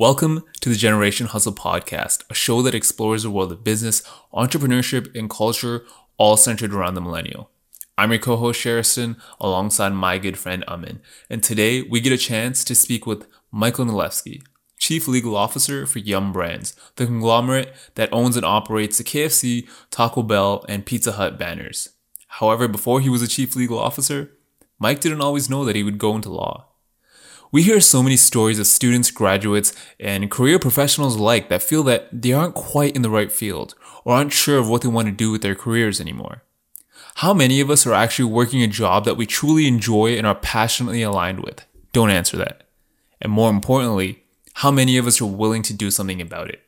Welcome to the Generation Hustle podcast, a show that explores the world of business, entrepreneurship, and culture, all centered around the millennial. I'm your co-host Sherriston, alongside my good friend Amin, and today we get a chance to speak with Michael Nilevsky, Chief Legal Officer for Yum Brands, the conglomerate that owns and operates the KFC, Taco Bell, and Pizza Hut banners. However, before he was a Chief Legal Officer, Mike didn't always know that he would go into law. We hear so many stories of students, graduates, and career professionals alike that feel that they aren't quite in the right field or aren't sure of what they want to do with their careers anymore. How many of us are actually working a job that we truly enjoy and are passionately aligned with? Don't answer that. And more importantly, how many of us are willing to do something about it?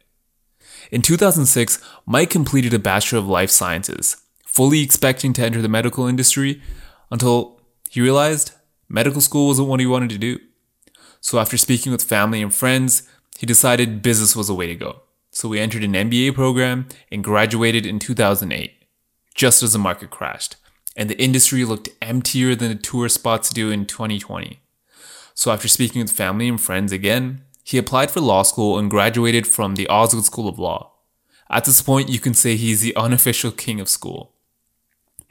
In 2006, Mike completed a Bachelor of Life Sciences, fully expecting to enter the medical industry until he realized medical school wasn't what he wanted to do. So after speaking with family and friends, he decided business was the way to go. So he entered an MBA program and graduated in 2008, just as the market crashed, and the industry looked emptier than the tour spots do in 2020. So after speaking with family and friends again, he applied for law school and graduated from the Osgoode School of Law. At this point, you can say he's the unofficial king of school.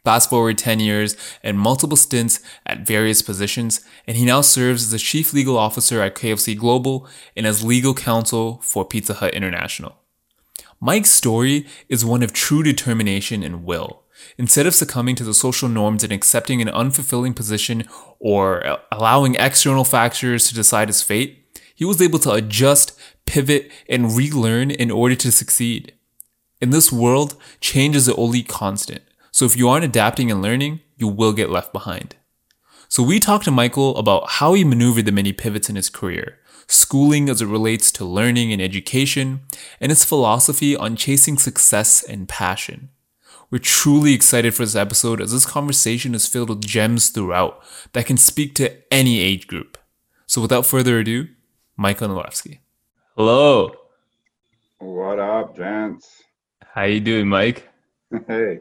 Fast forward 10 years and multiple stints at various positions, and he now serves as the chief legal officer at KFC Global and as legal counsel for Pizza Hut International. Mike's story is one of true determination and will. Instead of succumbing to the social norms and accepting an unfulfilling position or allowing external factors to decide his fate, he was able to adjust, pivot, and relearn in order to succeed. In this world, change is the only constant. So if you aren't adapting and learning, you will get left behind. So we talked to Michael about how he maneuvered the many pivots in his career, schooling as it relates to learning and education, and his philosophy on chasing success and passion. We're truly excited for this episode as this conversation is filled with gems throughout that can speak to any age group. So without further ado, Michael Nilevsky. Hello. What up, gents? How you doing, Mike? Hey.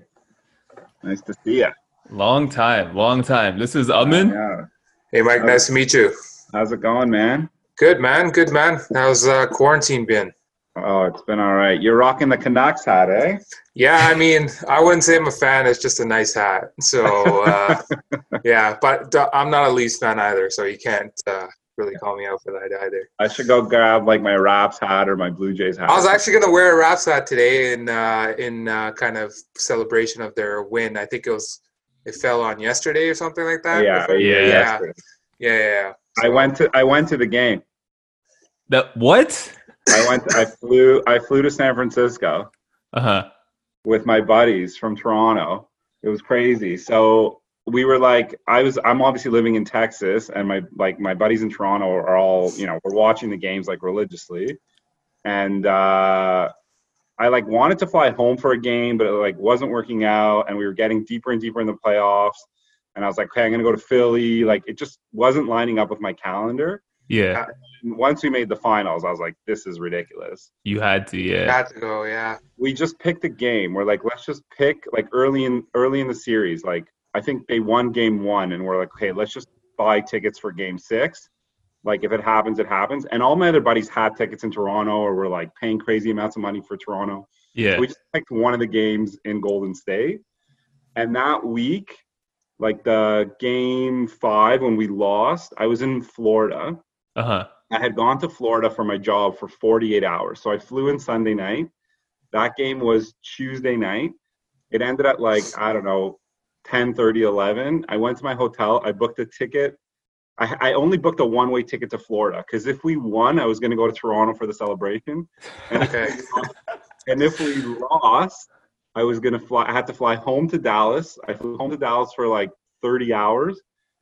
Nice to see you. Long time, long time. This is Amin. Yeah. Hey, Mike. nice to meet you. How's it going, man? Good, man. Good, man. How's uh, quarantine been? Oh, it's been all right. You're rocking the Canucks hat, eh? Yeah, I mean, I wouldn't say I'm a fan. It's just a nice hat. So, uh, yeah, but I'm not a Leafs fan either, so you can't uh, really call me out for that either. I should go grab like my Raps hat or my Blue Jays hat. I was actually gonna wear a Raps hat today in uh, in uh, kind of celebration of their win. I think it was it fell on yesterday or something like that. Yeah, yeah, yeah, yeah, yeah, yeah. So, I went to I went to the game. The what? I went. I flew. I flew to San Francisco. Uh huh. With my buddies from Toronto. It was crazy. So we were like i was i'm obviously living in texas and my like my buddies in toronto are all you know we're watching the games like religiously. And uh i like wanted to fly home for a game but it like wasn't working out and we were getting deeper and deeper in the playoffs. And i was like okay i'm gonna go to philly. Like it just wasn't lining up with my calendar. Yeah. And once we made the finals i was like this is ridiculous. You had to yeah. You had to go yeah. We just picked a game. We're like let's just pick like early in early in the series like I think they won game one, and we're like, okay, let's just buy tickets for game six. Like if it happens, it happens. And all my other buddies had tickets in Toronto, or were like paying crazy amounts of money for Toronto. Yeah. So we just picked one of the games in Golden State, and that week, like the game five when we lost, I was in Florida. Uh huh. I had gone to Florida for my job for 48 hours. So I flew in Sunday night. That game was Tuesday night. It ended at like, I don't know, 10 30 11 i went to my hotel i booked a ticket. I, I only booked a one-way ticket to florida because if we won i was going to go to toronto for the celebration. And, okay. and if we lost i was going to fly i had to fly home to dallas. I flew home to dallas for like 30 hours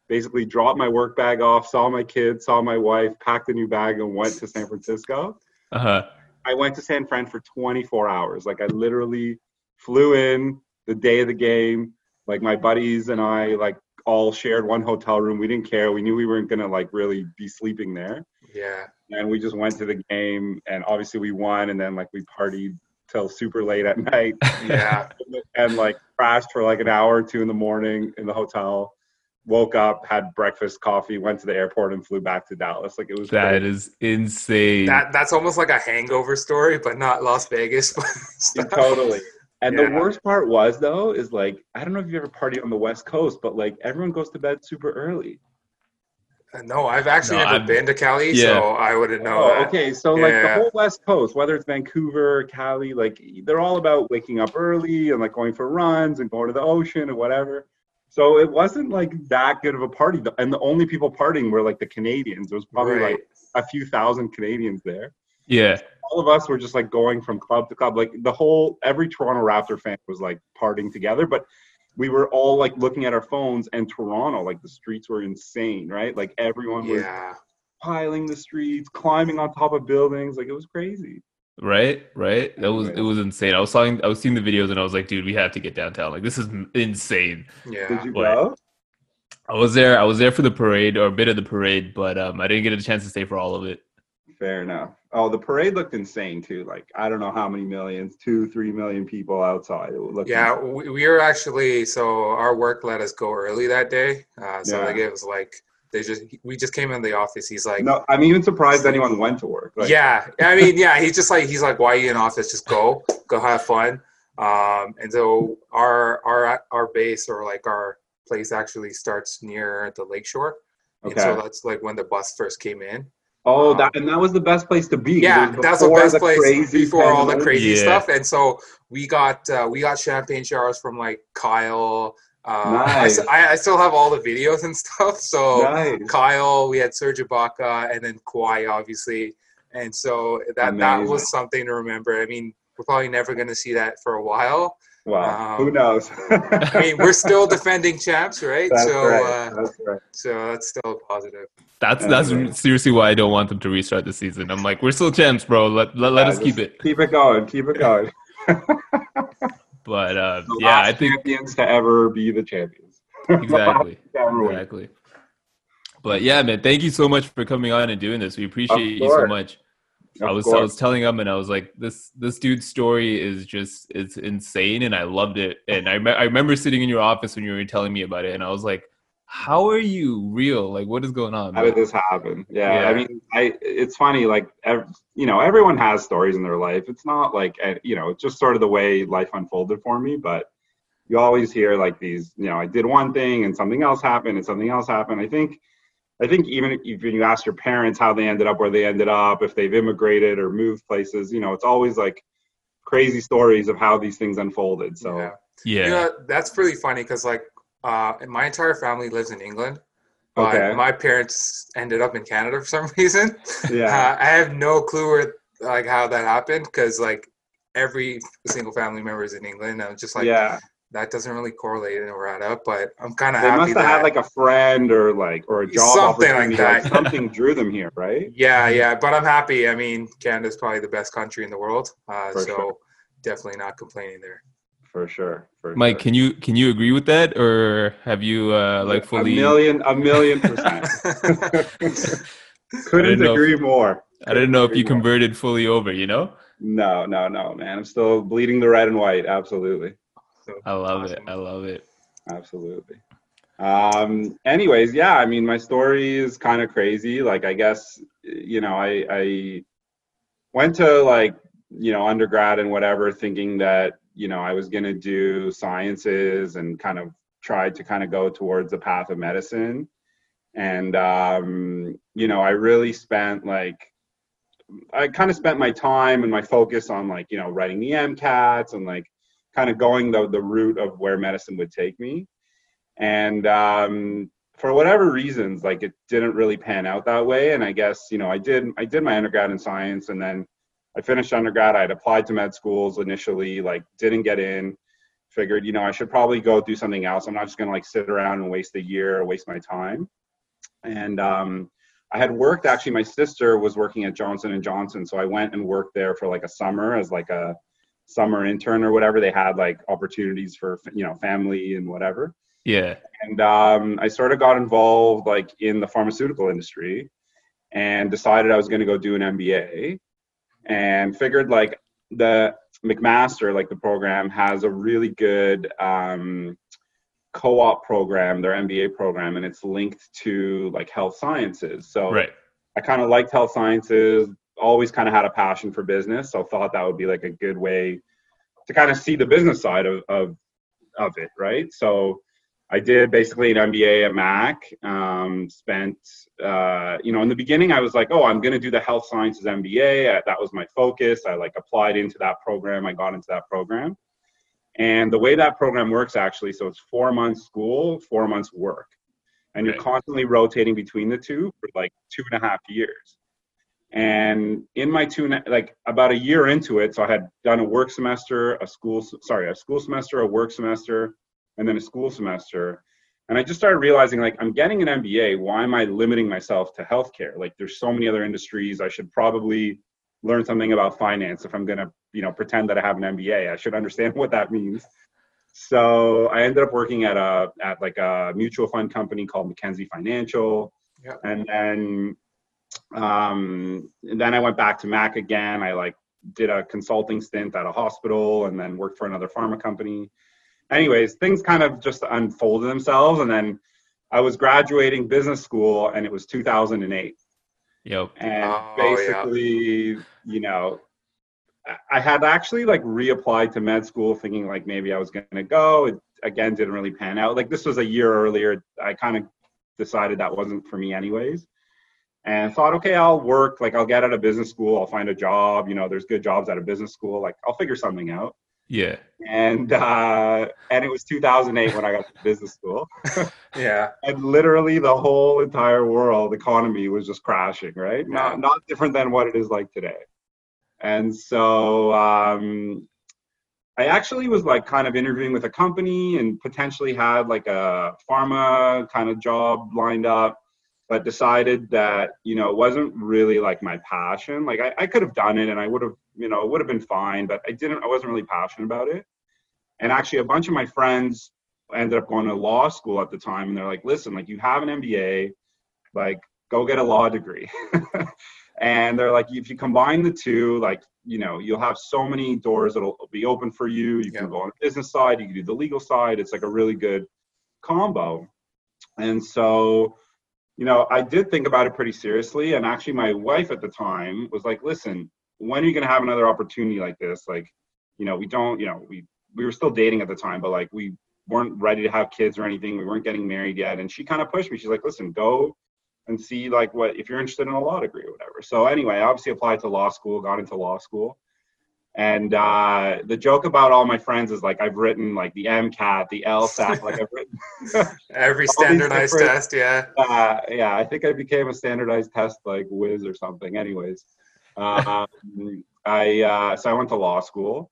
basically dropped my work bag off saw my kids saw my wife packed a new bag and went to san francisco. Uh-huh. i went to san fran for 24 hours. Like i literally flew in the day of the game like my buddies and I like all shared one hotel room. We didn't care. We knew we weren't gonna like really be sleeping there. Yeah. And we just went to the game, and obviously we won. And then like we partied till super late at night. Yeah. and like crashed for like an hour or two in the morning in the hotel. woke up, had breakfast, coffee, went to the airport, and flew back to Dallas. Like it was That crazy. is insane. That that's almost like a hangover story, but not Las Vegas. Yeah, totally. And the worst part was though is like I don't know if you ever party on the West Coast, but like everyone goes to bed super early. Uh, no, I've actually No, never I've- been to Cali, Yeah. so I wouldn't know. Oh, that. okay. So like the whole West Coast, whether it's Vancouver, Cali, like they're all about waking up early and like going for runs and going to the ocean or whatever. So it wasn't like that good of a party, and the only people partying were like the Canadians. There was probably Right. like a few thousand Canadians there. yeah. All of us were just like going from club to club. Like the whole every Toronto Raptor fan was like partying together, but we were all like looking at our phones. And Toronto, like the streets were insane, right? Like everyone was yeah. piling the streets, climbing on top of buildings. Like it was crazy. Right, right. That was it was insane. I was talking I was seeing the videos and I was like, dude, we have to get downtown. Like this is insane. Yeah. Did you What? go? I was there I was there for the parade or a bit of the parade, but um I didn't get a chance to stay for all of it. Fair enough. Oh, the parade looked insane too. Like I don't know how many millions, two, three million people outside. It looked Yeah, insane. we, we were actually so our work let us go early that day. Uh, so Yeah. like it was like they just we just came in the office. He's like, No, I'm even surprised anyone went to work. Like, yeah, I mean, yeah, he's just like he's like, why are you in office? Just go, go have fun. Um, and so our our our base or like our place actually starts near the lakeshore. And Okay. so that's like when the bus first came in. Oh, that and that was the best place to be. Yeah, that's the before best place crazy before all the crazy Yeah. stuff. And so we got uh, we got champagne showers from like Kyle. Uh, Nice. I, I still have all the videos and stuff. So Nice. Kyle, we had Serge Ibaka, and then Kawhi, obviously. And so that that was something to remember. I mean, we're probably never going to see that for a while. Wow. Um, Who knows? I mean, we're still defending champs, right? that's so right. uh, that's right. so that's still a positive. That's that's Anyway. seriously why I don't want them to restart the season. I'm like, we're still champs, bro. Let let, let Yeah, us keep it. Keep it going. Keep it going. But uh, The yeah, I last think champions to ever be the champions. exactly. Ever. Exactly. But yeah, man, thank you so much for coming on and doing this. We appreciate you so much. Of I was I was telling him and I was like, this this dude's story is just it's insane and I loved it. And I me- I remember sitting in your office when you were telling me about it and I was like, how are you real? Like, what is going on? How did this happen? Yeah, Yeah. I mean, I it's funny. Like, ev- you know, everyone has stories in their life. It's not like eh, you know, it's just sort of the way life unfolded for me. But you always hear like these. You know, I did one thing and something else happened and something else happened. I think, I think even if you- ask your parents how they ended up where they ended up, if they've immigrated or moved places, you know, it's always like crazy stories of how these things unfolded. So yeah. yeah. You know, that's really funny because like uh, my entire family lives in England, but Okay. my parents ended up in Canada for some reason. yeah, Uh, I have no clue where like how that happened because like every single family member is in England. I'm just like yeah. That doesn't really correlate and add up, but I'm kind of They happy must have that. had like a friend or like or a job Something like opportunity, that. something drew them here, right? yeah, yeah, but I'm happy. I mean, Canada's probably the best country in the world, uh, so sure. definitely not complaining there. For sure. For Mike, sure. can you can you agree with that or have you uh like fully a million, a million percent. Couldn't know if- agree more. I didn't know if you more. converted fully over, you know? No, no, no, man. I'm still bleeding the red and white. Absolutely, I love it. I love it. absolutely. Um. Anyways, yeah. I mean, my story is kind of crazy. Like, I guess you know, I I went to like you know undergrad and whatever, thinking that you know I was gonna do sciences and kind of tried to kind of go towards the path of medicine. And um, you know, I really spent like I kind of spent my time and my focus on like you know writing the MCATs and like kind of going the the route of where medicine would take me. And um, for whatever reasons, like it didn't really pan out that way. And I guess you know I did I did my undergrad in science and then I finished undergrad. I had applied to med schools initially, like didn't get in. Figured you know I should probably go do something else. I'm not just gonna like sit around and waste a year or waste my time. And um, I had worked actually. My sister was working at Johnson and Johnson, so I went and worked there for like a summer as like a summer intern or whatever. They had like opportunities for you know family and whatever. Yeah. And um, I sort of got involved like in the pharmaceutical industry, and decided I was going to go do an MBA, and figured like the McMaster like the program has a really good um, co-op program, their MBA program, and it's linked to like health sciences. So Right. I kind of liked health sciences, always kind of had a passion for business. So thought that would be like a good way to kind of see the business side of, of, of it, right? So I did basically an MBA at Mac. Um, spent, uh, you know, in the beginning, I was like, oh, I'm going to do the health sciences MBA. Uh, that was my focus. I like applied into that program. I got into that program. And the way that program works, actually, so it's four months school, four months work, and you're constantly rotating between the two for like two and a half years. And in my two, like about a year into it, so I had done a work semester, a school, sorry, a school semester, a work semester, and then a school semester. And I just started realizing, like, I'm getting an MBA. Why am I limiting myself to healthcare? Like, there's so many other industries. I should probably learn something about finance if I'm gonna, you know, pretend that I have an MBA. I should understand what that means. So I ended up working at a at like a mutual fund company called Mackenzie Financial, Yeah. and then um, and then I went back to Mac again. I like did a consulting stint at a hospital, and then worked for another pharma company. Anyways, things kind of just unfolded themselves, and then I was graduating business school, and it was 2008 Yep. and Oh, yeah. basically you know I- i had actually like reapplied to med school thinking like maybe i was going to go it again didn't really pan out like this was a year earlier i kind of decided that wasn't for me anyways and thought okay i'll work like i'll get out of business school i'll find a job you know there's good jobs out of business school like i'll figure something out Yeah. and uh and it was 2008 when i got to business school Yeah. and literally the whole entire world economy was just crashing right Yeah. not not different than what it is like today and so um i actually was like kind of interviewing with a company and potentially had like a pharma kind of job lined up but decided that you know it wasn't really like my passion. Like i, I could have done it and i would have you know it would have been fine but i didn't i wasn't really passionate about it. And actually a bunch of my friends ended up going to law school at the time and they're like listen like you have an mba like go get a law degree. And they're like if you combine the two like you know you'll have so many doors that'll be open for you. You can go on the business side you can do the legal side. It's like a really good combo. And so you know i did think about it pretty seriously and actually my wife at the time was like listen when are you going to have another opportunity like this? Like you know we don't you know we we were still dating at the time but like we weren't ready to have kids or anything. We weren't getting married yet. And she kind of pushed me. She's like listen go and see like what if you're interested in a law degree or whatever. So anyway i obviously applied to law school got into law school and uh, the joke about all my friends is like I've written like the MCAT, the LSAT, like I've written Every standardized test. Yeah. uh, yeah, I think I became a standardized test like whiz or something. Anyways, um, I uh, so I went to law school,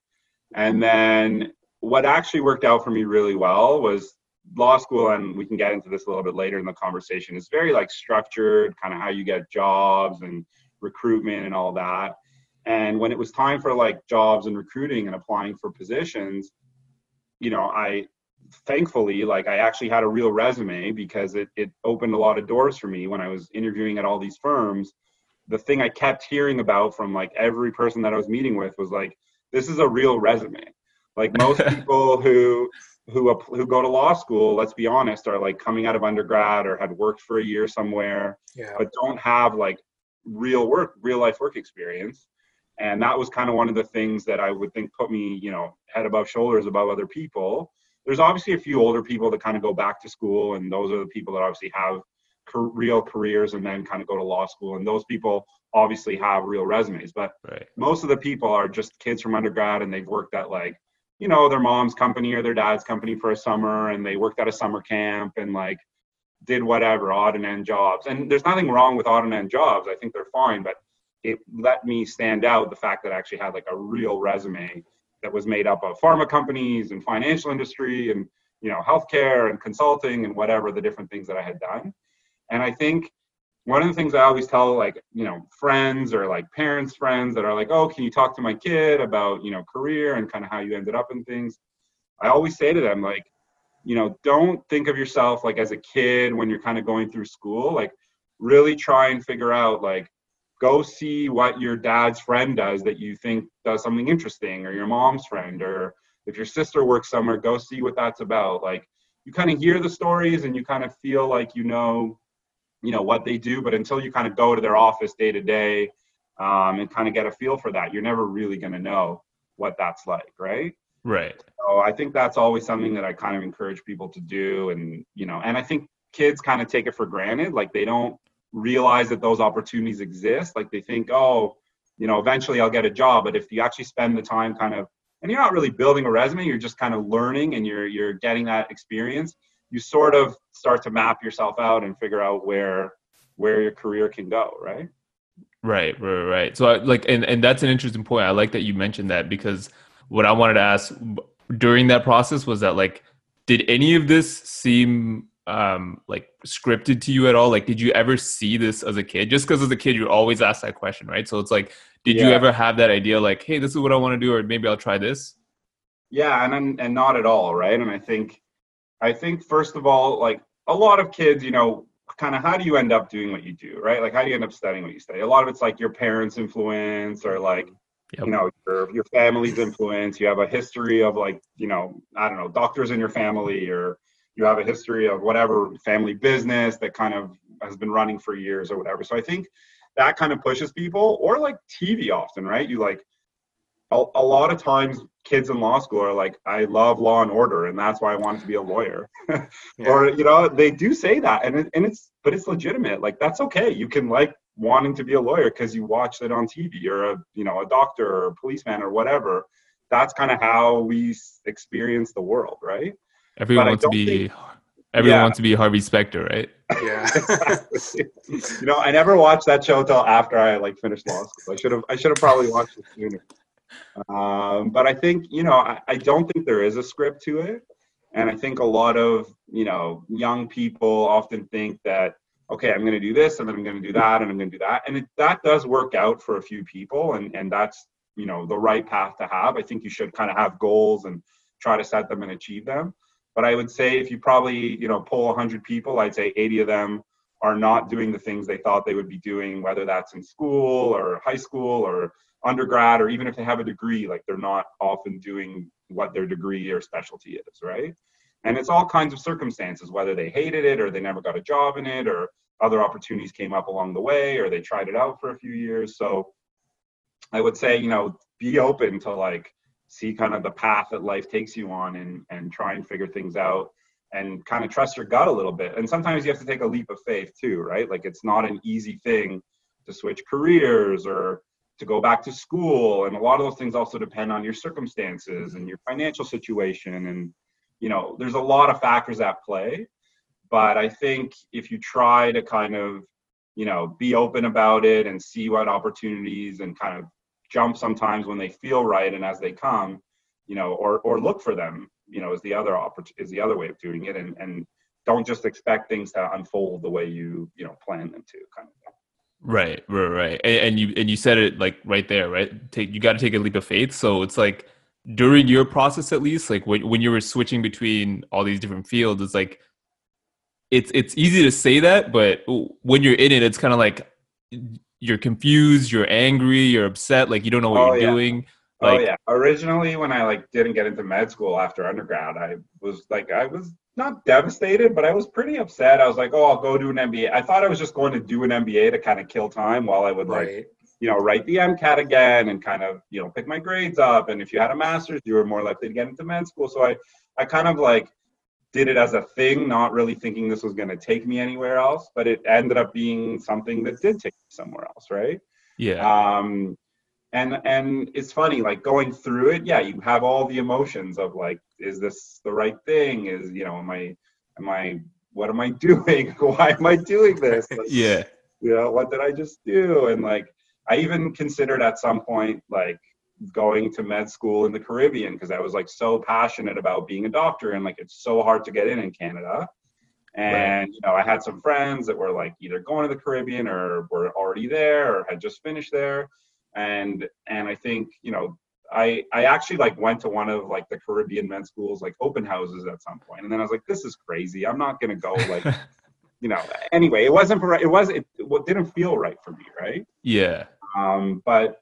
and then what actually worked out for me really well was law school, and we can get into this a little bit later in the conversation. It's very like structured, kind of how you get jobs and recruitment and all that. And when it was time for like jobs and recruiting and applying for positions, you know, I thankfully like i actually had a real resume because it, it opened a lot of doors for me when i was interviewing at all these firms the thing i kept hearing about from like every person that i was meeting with was like this is a real resume like most people who who app- who go to law school let's be honest are like coming out of undergrad or had worked for a year somewhere Yeah. but don't have like real work, real life work experience. And that was kind of one of the things that I would think put me, you know, head above shoulders above other people. There's obviously a few older people that kind of go back to school, and those are the people that obviously have real careers and then kind of go to law school. And those people obviously have real resumes. But Right. most of the people are just kids from undergrad and they've worked at like you know their mom's company or their dad's company for a summer and they worked at a summer camp and like did whatever odd and end jobs and there's nothing wrong with odd and end jobs i think they're fine but it let me stand out the fact that i actually had like a real resume that was made up of pharma companies and financial industry and you know healthcare and consulting and whatever the different things that i had done and i think one of the things I always tell like, you know, friends or like parents, friends that are like, oh, can you talk to my kid about, you know, career and kind of how you ended up in things? I always say to them, like, you know, don't think of yourself like as a kid when you're kind of going through school. Like, really try and figure out, like, go see what your dad's friend does that you think does something interesting, or your mom's friend, or if your sister works somewhere, go see what that's about. Like, you kind of hear the stories and you kind of feel like you know you know what they do but until you kind of go to their office day to day um, and kind of get a feel for that you're never really going to know what that's like right Right. so i think that's always something that i kind of encourage people to do and you know and i think kids kind of take it for granted like they don't realize that those opportunities exist like they think oh you know eventually i'll get a job but if you actually spend the time kind of and you're not really building a resume you're just kind of learning and you're you're getting that experience you sort of start to map yourself out and figure out where where your career can go right Right, right, right. So, I, like, and and that's an interesting point. I like that you mentioned that because what I wanted to ask during that process was that like, did any of this seem um like scripted to you at all? Like, did you ever see this as a kid? Just because as a kid, you always ask that question, right? So it's like, did you ever have that idea, like, hey, this is what I want to do, or maybe I'll try this? yeah and and and not at all right and i think i think first of all like a lot of kids you know kind of how do you end up doing what you do right like how do you end up studying what you study a lot of it's like your parents influence or like Yep. you know your your family's influence you have a history of like you know i don't know doctors in your family or you have a history of whatever family business that kind of has been running for years or whatever. So i think that kind of pushes people or like tv often right? You like a, a lot of times kids in law school are like i love law and order and that's why i wanted to be a lawyer. Yeah. or you know they do say that and it, and it's but it's legitimate. Like that's okay. You can like wanting to be a lawyer because you watched it on tv or a you know a doctor or a policeman or whatever. That's kind of how we experience the world right Everyone But wants to don't be, everyone Yeah. wants to be Harvey Specter, right? yeah. you know i never watched that show till after i like finished law school i should have i should have probably watched it sooner um, but i think you know I, I don't think there is a script to it and i think a lot of you know young people often think that okay i'm going to do this and then i'm going to do that and i'm going to do that and it, that does work out for a few people and and that's you know the right path to have i think you should kind of have goals and try to set them and achieve them but i would say if you probably you know pull 100 people i'd say 80 of them are not doing the things they thought they would be doing whether that's in school or high school or undergrad or even if they have a degree like they're not often doing what their degree or specialty is right? And it's all kinds of circumstances whether they hated it or they never got a job in it or other opportunities came up along the way or they tried it out for a few years. So i would say you know be open to like see kind of the path that life takes you on and and try and figure things out and kind of trust your gut a little bit. And sometimes you have to take a leap of faith too right? Like it's not an easy thing to switch careers or to go back to school. And a lot of those things also depend on your circumstances and your financial situation. And you know there's a lot of factors at play. But i think if you try to kind of you know be open about it and see what opportunities and kind of jump sometimes when they feel right and as they come you know or or look for them you know is the other oppor- is the other way of doing it and and don't just expect things to unfold the way you you know plan them to kind of thing. Right, right, right. And, and you and you said it like right there, right? Take you got to take a leap of faith. So it's like during your process, at least, like when when you were switching between all these different fields, it's like it's it's easy to say that, but when you're in it, it's kind of like you're confused, you're angry, you're upset, like you don't know what Oh, you're yeah. doing. oh yeah originally when i like didn't get into med school after undergrad i was like i was not devastated but i was pretty upset i was like oh i'll go do an mba i thought i was just going to do an mba to kind of kill time while i would like Right. you know, write the MCAT again and kind of, you know, pick my grades up. And if you had a master's, you were more likely to get into med school. So I, I kind of like did it as a thing, not really thinking this was going to take me anywhere else, but it ended up being something that did take me somewhere else. Right. yeah, Um, and, and it's funny, like going through it. Yeah. You have all the emotions of like, is this the right thing? Is, you know, am I, am I, what am I doing? Why am I doing this? Like, yeah, you know what did i just do and like i even considered at some point like going to med school in the caribbean because i was like so passionate about being a doctor and like it's so hard to get in in canada. And you know i had some friends that were like either going to the caribbean or were already there or had just finished there. And and i think you know I, I actually like went to one of like the Caribbean med schools like open houses at some point, and then I was like, this is crazy. I'm not gonna go like you know. Anyway it wasn't for it was it, it didn't feel right for me right? Yeah, um but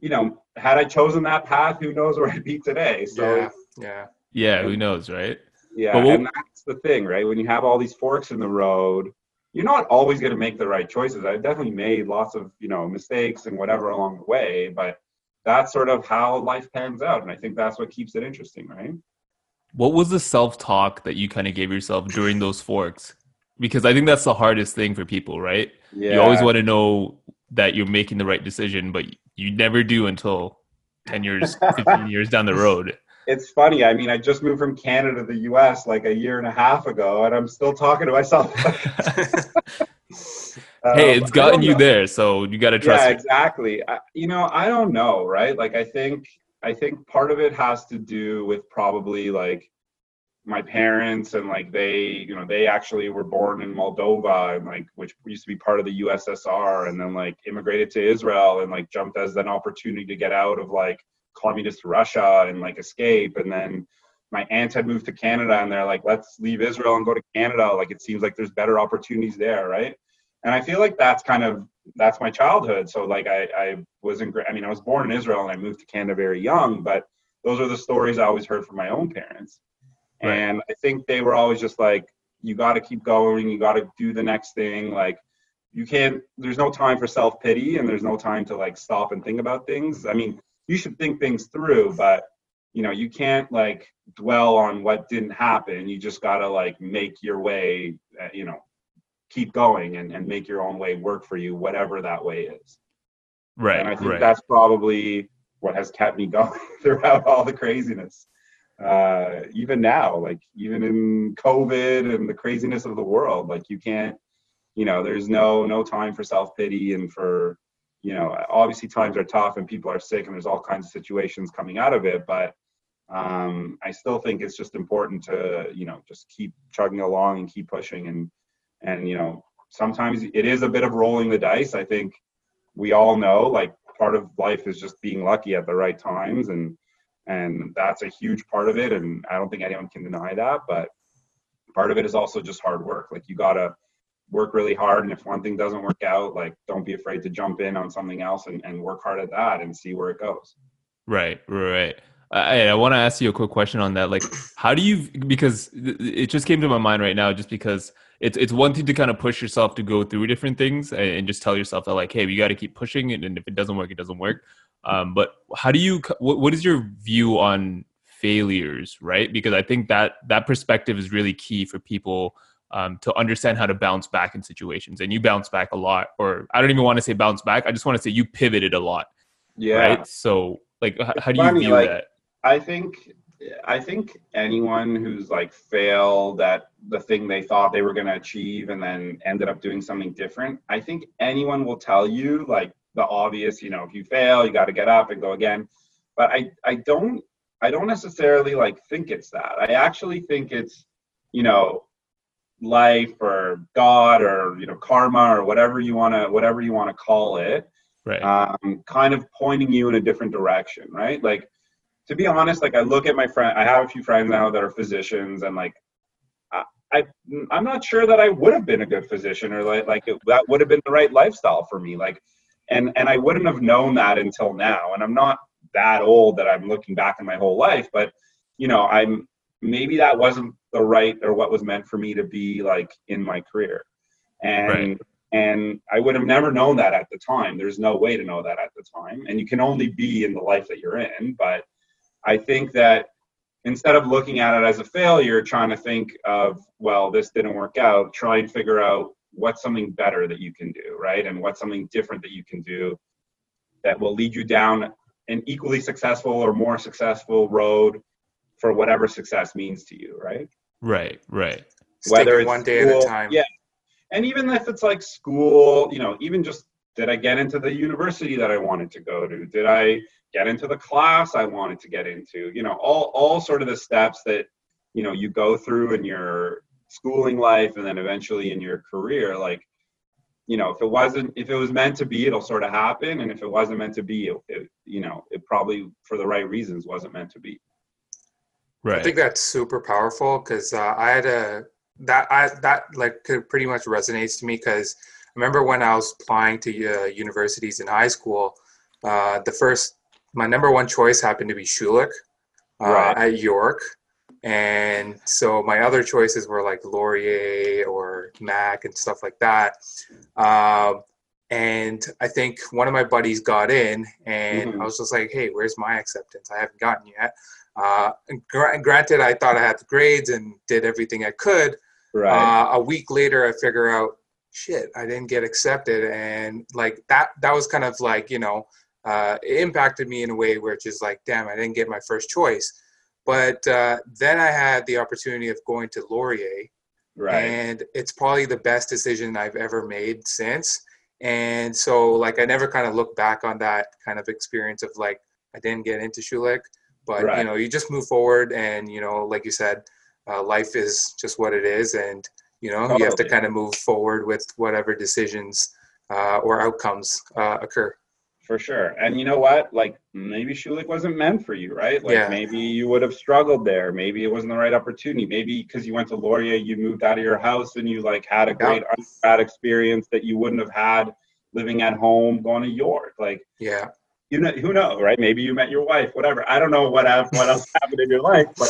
you know had i chosen that path who knows where i'd be today so yeah. Yeah. yeah. Who knows, right? Yeah, But what- and that's the thing, right? When you have all these forks in the road, you're not always going to make the right choices. I've definitely made lots of, you know, mistakes and whatever along the way, but that's sort of how life pans out, and I think that's what keeps it interesting, right? What was the self talk that you kind of gave yourself during those forks? Because I think that's the hardest thing for people, right? Yeah. You always want to know that you're making the right decision, but you never do until 10 years, 15 years down the road. it's funny. I mean, I just moved from Canada to the US like a year and a half ago, and I'm still talking to myself. hey, Um, it's gotten you know. there, so you got to trust yeah it. exactly I, you know i don't know right like i think i think part of it has to do with probably like my parents and like they you know they actually were born in moldova and like which used to be part of the ussr and then like immigrated to israel and like jumped as an opportunity to get out of like communist russia and like escape and then my aunt had moved to canada and they're like let's leave israel and go to canada like it seems like there's better opportunities there right and i feel like that's kind of that's my childhood. So like I, I wasn't. I mean, I was born in Israel and I moved to Canada very young, but those are the stories I always heard from my own parents. Right. And I think they were always just like, you got to keep going. You got to do the next thing. Like you can't, there's no time for self pity and there's no time to like stop and think about things. I mean, you should think things through, but you know, you can't like dwell on what didn't happen. You just got to like make your way, uh, you know, keep going and, and make your own way work for you, whatever that way is. Right, and I think right. that's probably what has kept me going throughout all the craziness. Uh, even now, like even in COVID and the craziness of the world, like you can't, you know, there's no no time for self pity and for, you know, obviously times are tough and people are sick and there's all kinds of situations coming out of it, but um, I still think it's just important to, you know, just keep chugging along and keep pushing and and you know sometimes it is a bit of rolling the dice. I think we all know like part of life is just being lucky at the right times and and that's a huge part of it and i don't think anyone can deny that but part of it is also just hard work like you gotta work really hard and if one thing doesn't work out like don't be afraid to jump in on something else and, and work hard at that and see where it goes Right, right. I, I want to ask you a quick question on that. Like, how do you? Because it just came to my mind right now, just because it's it's one thing to kind of push yourself to go through different things and, just tell yourself that like, hey, we got to keep pushing it, and if it doesn't work, it doesn't work. Um, but how do you? What, what is your view on failures? Right, because I think that that perspective is really key for people. Um, to understand how to bounce back in situations, and you bounce back a lot, or I don't even want to say bounce back. I just want to say you pivoted a lot, yeah right? So, like, h- how do you funny, view like, that? I think I think anyone who's like failed at the thing they thought they were going to achieve and then ended up doing something different, I think anyone will tell you like the obvious, you know, if you fail, you got to get up and go again. But I I don't I don't necessarily like think it's that. I actually think it's, you know, life or God or you know karma or whatever you want to whatever you want to call it Right. um, kind of pointing you in a different direction, right? Like, to be honest, like I look at my friend, I have a few friends now that are physicians, and like, I, I'm not sure that I would have been a good physician or like like it, that would have been the right lifestyle for me, like, and and I wouldn't have known that until now, and I'm not that old that I'm looking back in my whole life, but you know, I'm maybe that wasn't the right or what was meant for me to be like in my career, and Right. and I would have never known that at the time. There's no way to know that at the time. And you can only be in the life that you're in. But I think that instead of looking at it as a failure, trying to think of, well, this didn't work out, try and figure out what's something better that you can do, right? And what's something different that you can do that will lead you down an equally successful or more successful road for whatever success means to you, right? Right, right. Whether it's one day at a time. Yeah, and even if it's like school, you know, even just did I get into the university that I wanted to go to? Did I get into the class I wanted to get into? You know, all all sort of the steps that you know you go through in your schooling life and then eventually in your career. Like, you know, if it wasn't if it was meant to be, it'll sort of happen, and if it wasn't meant to be, it, it you know, it probably for the right reasons wasn't meant to be. Right. I think that's super powerful because uh, I had a that I that like could pretty much resonates to me because I remember when I was applying to uh, universities in high school, uh, the first my number one choice happened to be Schulich uh, Right. at York, And so my other choices were like Laurier or Mac and stuff like that. Um, and I think one of my buddies got in, and Mhm. I was just like, "Hey, where's my acceptance? I haven't gotten yet." Uh, and gra- granted, I thought I had the grades and did everything I could. Right. Uh, a week later, I figure out, shit, I didn't get accepted, and like that. That was kind of like you know, uh, it impacted me in a way where it's just like, damn, I didn't get my first choice. But uh, then I had the opportunity of going to Laurier, right. and it's probably the best decision I've ever made since. And so, like, I never kind of look back on that kind of experience of like I didn't get into Schulich, but you know, you just move forward, and you know, like you said, uh, life is just what it is, and you know, you have to kind of move forward with whatever decisions uh, or outcomes uh, occur. For sure. And you know what? Like maybe Schulich wasn't meant for you, right? Like Yeah. maybe you would have struggled there. Maybe it wasn't the right opportunity. Maybe because you went to Laurier, you moved out of your house and you like had a Yeah. great undergrad experience that you wouldn't have had living at home, going to York. Like Yeah, you know, who knows, right? Maybe you met your wife, whatever. I don't know what else, what else happened in your life, but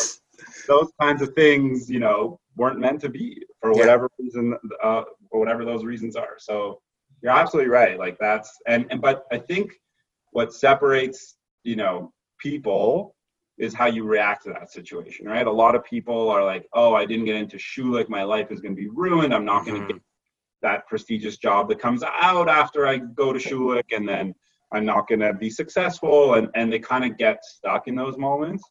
those kinds of things, you know, weren't meant to be for Yeah. whatever reason, uh, for whatever those reasons are. So you're absolutely right. Like that's and, and but I think what separates, you know, people is how you react to that situation, right? A lot of people are like, "Oh, I didn't get into Schulich, my life is going to be ruined. I'm not going to Mhm. get that prestigious job that comes out after I go to Schulich, and then I'm not going to be successful." And and they kind of get stuck in those moments.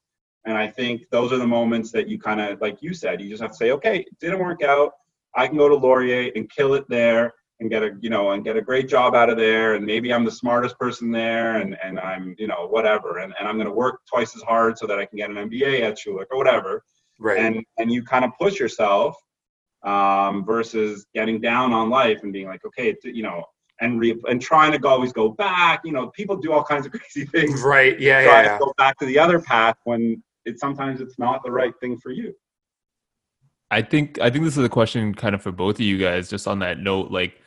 And I think those are the moments that you kind of, like you said, you just have to say, "Okay, it didn't work out. I can go to Laurier and kill it there." And get a you know and get a great job out of there and maybe i'm the smartest person there and and i'm you know whatever and, and i'm going to work twice as hard so that i can get an mba at schulich or whatever right. and and you kind of push yourself um, versus getting down on life and being like okay you know and re- and trying to go, always go back you know people do all kinds of crazy things right. Yeah, try yeah, to yeah. go back to the other path when it sometimes it's not the right thing for you I think I think this is a question kind of for both of you guys. Just on that note, like,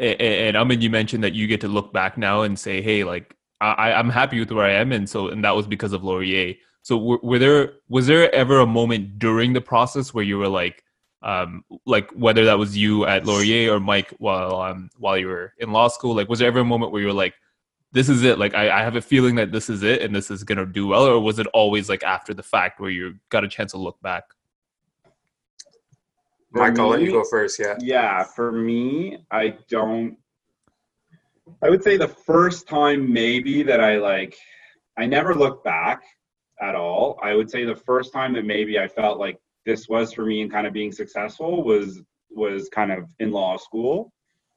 a- a- and Amin, you mentioned that you get to look back now and say, "Hey, like, I, I'm happy with where I am," and so and that was because of Laurier. So, were, were there was there ever a moment during the process where you were like, um, like whether that was you at Laurier or Mike while um while you were in law school, like, was there ever a moment where you were like, "This is it," like, I, I have a feeling that this is it and this is gonna do well, or was it always like after the fact where you got a chance to look back? Mike, I'll let you me- go first. Yeah. Yeah, for me, I don't. I would say the first time maybe that I like, I never looked back at all. I would say the first time that maybe I felt like this was for me and kind of being successful was was kind of in law school.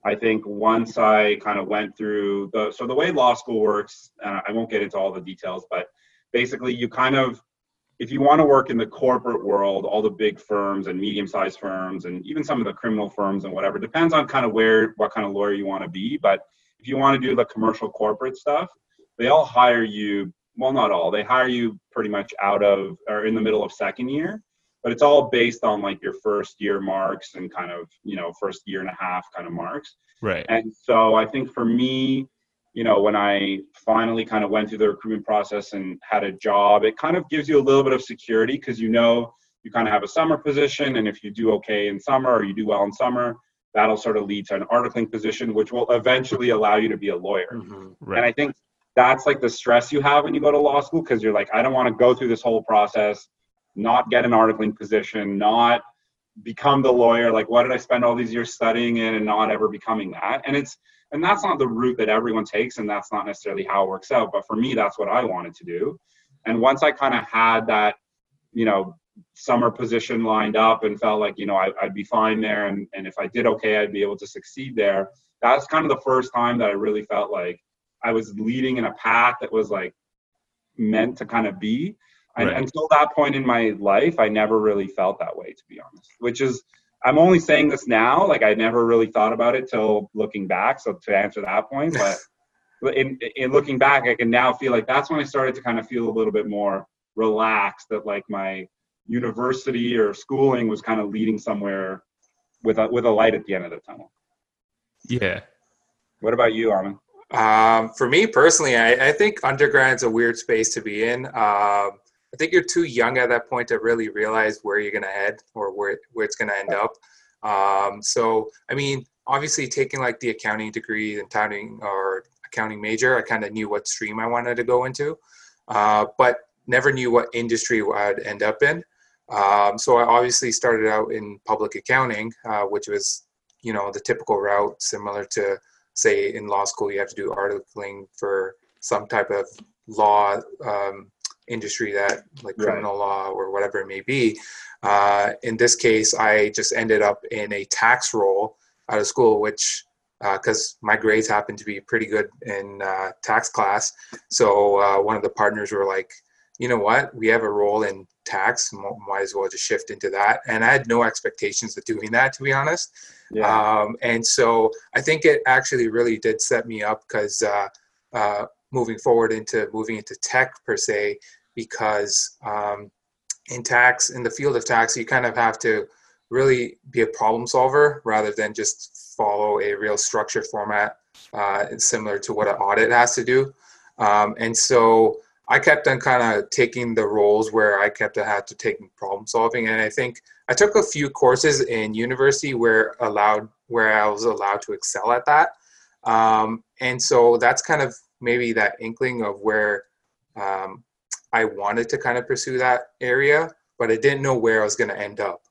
I think once I kind of went through the so the way law school works, uh, I won't get into all the details, but basically you kind of if you want to work in the corporate world, all the big firms and medium-sized firms, and even some of the criminal firms and whatever, depends on kind of where, what kind of lawyer you want to be. But if you want to do the commercial corporate stuff, they all hire you. Well, not all. They hire you pretty much out of or in the middle of second year, but it's all based on like your first year marks and kind of you know first year and a half kind of marks. Right. And so I think for me, you know, when I finally kind of went through the recruitment process and had a job, it kind of gives you a little bit of security because you know you kind of have a summer position. And if you do okay in summer or you do well in summer, that'll sort of lead to an articling position, which will eventually allow you to be a lawyer. Mhm. Right. And I think that's like the stress you have when you go to law school because you're like, I don't want to go through this whole process, not get an articling position, not become the lawyer. Like, what did I spend all these years studying in and not ever becoming that? And it's and that's not the route that everyone takes, and that's not necessarily how it works out. But for me, that's what I wanted to do. And once I kind of had that, you know, summer position lined up and felt like, you know, I, I'd be fine there, and and if I did okay, I'd be able to succeed there. That's kind of the first time that I really felt like I was leading in a path that was like meant to kind of be. And Right. until that point in my life, I never really felt that way, to be honest. Which is, I'm only saying this now. Like I never really thought about it till looking back. So to answer that point, but in in looking back, I can now feel like that's when I started to kind of feel a little bit more relaxed. That like my university or schooling was kind of leading somewhere with a with a light at the end of the tunnel. Yeah. What about you, Amin? Um, for me personally, I, I think undergrad's a weird space to be in. Um, I think you're too young at that point to really realize where you're going to head or where where it's going to end up. Um, so I mean, obviously taking like the accounting degree, and accounting or accounting major, I kind of knew what stream I wanted to go into, uh, but never knew what industry I'd end up in. Um, so I obviously started out in public accounting, uh, which was, you know, the typical route, similar to say in law school you have to do articling for some type of law um, industry that like criminal right. law or whatever it may be. Uh, in this case, I just ended up in a tax role out of school, which because uh, my grades happened to be pretty good in uh, tax class. So uh, one of the partners were like, you know what, we have a role in tax, might as well just shift into that. And I had no expectations of doing that, to be honest. Yeah. Um, and so I think it actually really did set me up because uh, uh, moving forward into moving into tech per se, because um, in tax, in the field of tax, you kind of have to really be a problem solver rather than just follow a real structured format uh, similar to what an audit has to do. Um, and so I kept on kind of taking the roles where I kept had to take problem solving. And I think I took a few courses in university where allowed where I was allowed to excel at that. Um, and so that's kind of maybe that inkling of where um, I wanted to kind of pursue that area, but I didn't know where I was going to end up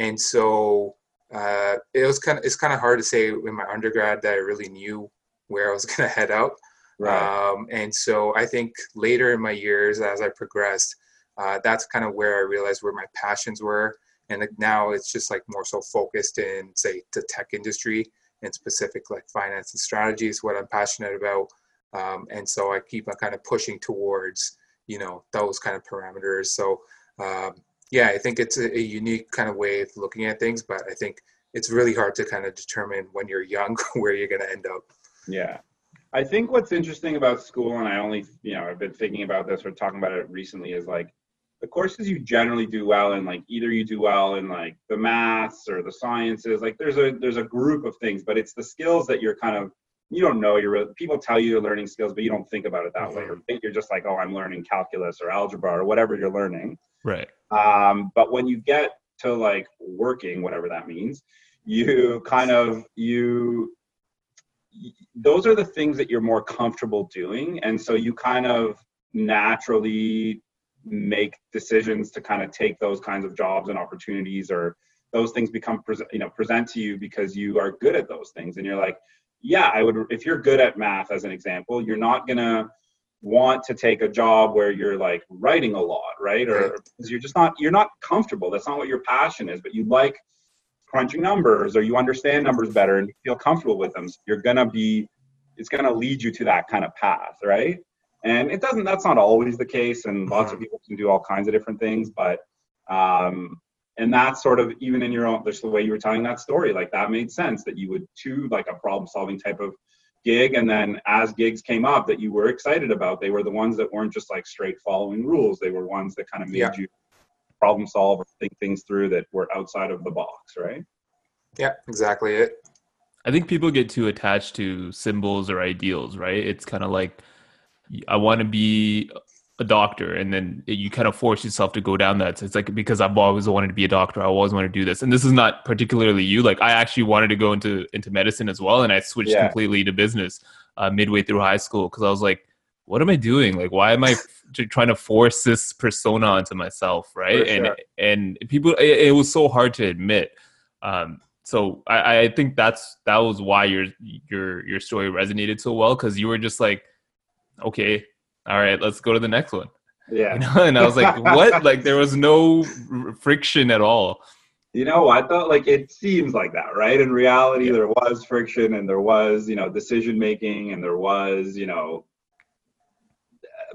and so uh, it was kind of it's kind of hard to say in my undergrad that I really knew where I was going to head out. Right. Um, and so I think later in my years, as I progressed, uh, that's kind of where I realized where my passions were. And now it's just like more so focused in, say, the tech industry and specific like finance and strategy is what I'm passionate about. Um, and so I keep on kind of pushing towards, you know, those kind of parameters. So um, yeah, I think it's a, a, unique kind of way of looking at things, but I think it's really hard to kind of determine when you're young where you're going to end up. Yeah. I think what's interesting about school, and I only, you know, I've been thinking about this or talking about it recently, is like the courses you generally do well in, like either you do well in like the maths or the sciences. Like there's a there's a group of things, but it's the skills that you're kind of you don't know you're people tell you you're learning skills, but you don't think about it that way. Mm-hmm. You're just like, oh, I'm learning calculus or algebra or whatever you're learning. Right. Um, but when you get to like working, whatever that means, you kind of you those are the things that you're more comfortable doing and so you kind of naturally make decisions to kind of take those kinds of jobs and opportunities or those things become you know present to you because you are good at those things and you're like yeah i would if you're good at math as an example you're not going to want to take a job where you're like writing a lot, right? Or because you're just not you're not comfortable. That's not what your passion is, but you like crunching numbers or you understand numbers better and feel comfortable with them. So you're gonna be it's gonna lead you to that kind of path, right? And it doesn't that's not always the case and lots of mm-hmm. people can do all kinds of different things, but um and that's sort of even in your own just the way you were telling that story, like that made sense that you would to like a problem solving type of gig. And then as gigs came up that you were excited about they were the ones that weren't just like straight following rules. They were ones that kind of made yeah. you problem solve or think things through that were outside of the box right? Yeah exactly it. I think people get too attached to symbols or ideals right? It's kind of like i want to be a doctor and then you kind of force yourself to go down that. So it's like because i've always wanted to be a doctor i always want to do this. And this is not particularly you. Like i actually wanted to go into into medicine as well and i switched yeah. completely to business uh, midway through high school because i was like what am i doing? Like why am i trying to force this persona onto myself right? And and people it, it, was so hard to admit. Um, so I, I think that's that was why your your your story resonated so well because you were just like okay all right, let's go to the next one. Yeah. You know? And I was like, what? like there was no friction at all. You know, I thought like it seems like that, right? In reality, yeah. there was friction and there was, you know, decision making and there was, you know,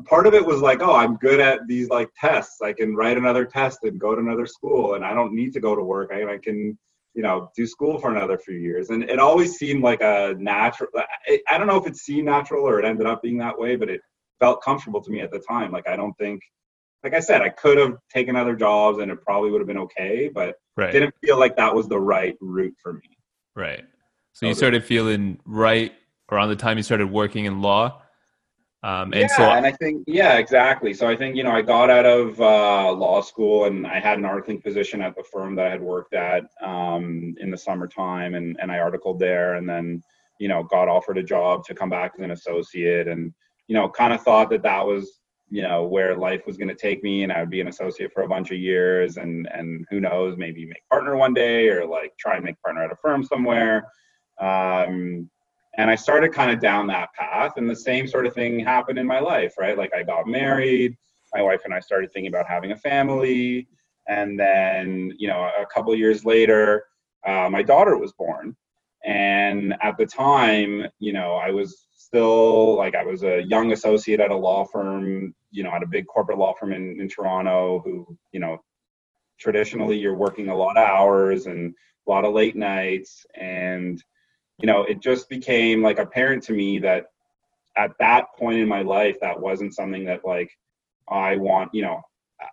part of it was like, oh, I'm good at these like tests. I can write another test and go to another school and I don't need to go to work. I, I can, you know, do school for another few years. And it always seemed like a natural, I, I don't know if it seemed natural or it ended up being that way, but it felt comfortable to me at the time. Like I don't think, like I said, I could have taken other jobs and it probably would have been okay, but right. didn't feel like that was the right route for me. Right. So you started feeling right around the time you started working in law. Um, and yeah, so, and I think, yeah, exactly. So I think, you know, I got out of uh, law school and I had an articling position at the firm that I had worked at um, in the summertime and, and I articled there and then, you know, got offered a job to come back as an associate and, you know, kind of thought that that was, you know, where life was going to take me and I would be an associate for a bunch of years and, and who knows, maybe make partner one day or like try and make partner at a firm somewhere. Um, and I started kind of down that path, and the same sort of thing happened in my life, right? Like I got married, my wife and I started thinking about having a family, and then you know a couple years later, uh, my daughter was born, and at the time, you know, I was still like I was a young associate at a law firm, you know, at a big corporate law firm in, in Toronto, who you know traditionally you're working a lot of hours and a lot of late nights. And you know, it just became like apparent to me that at that point in my life, that wasn't something that like I want, you know,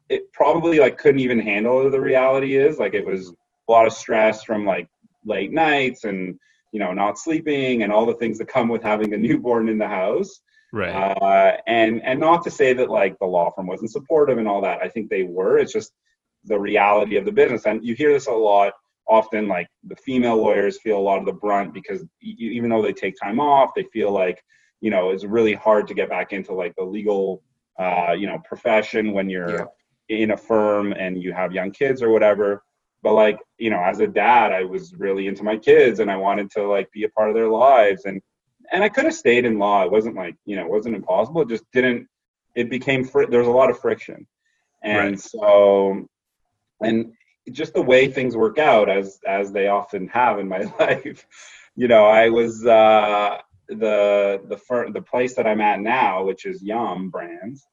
it probably like couldn't even handle the reality is like it was a lot of stress from like late nights and you know not sleeping and all the things that come with having a newborn in the house. Right. Uh, and and not to say that like the law firm wasn't supportive and all that. I think they were. It's just the reality of the business. And you hear this a lot often like the female lawyers feel a lot of the brunt because even though they take time off they feel like you know it's really hard to get back into like the legal uh, you know profession when you're yeah. in a firm and you have young kids or whatever but like you know as a dad i was really into my kids and i wanted to like be a part of their lives. And and i could have stayed in law. It wasn't like you know it wasn't impossible. It just didn't it became fr- there was a lot of friction. And right. so and just the way things work out as as they often have in my life you know i was uh the the fir- the place that i'm at now which is yum brands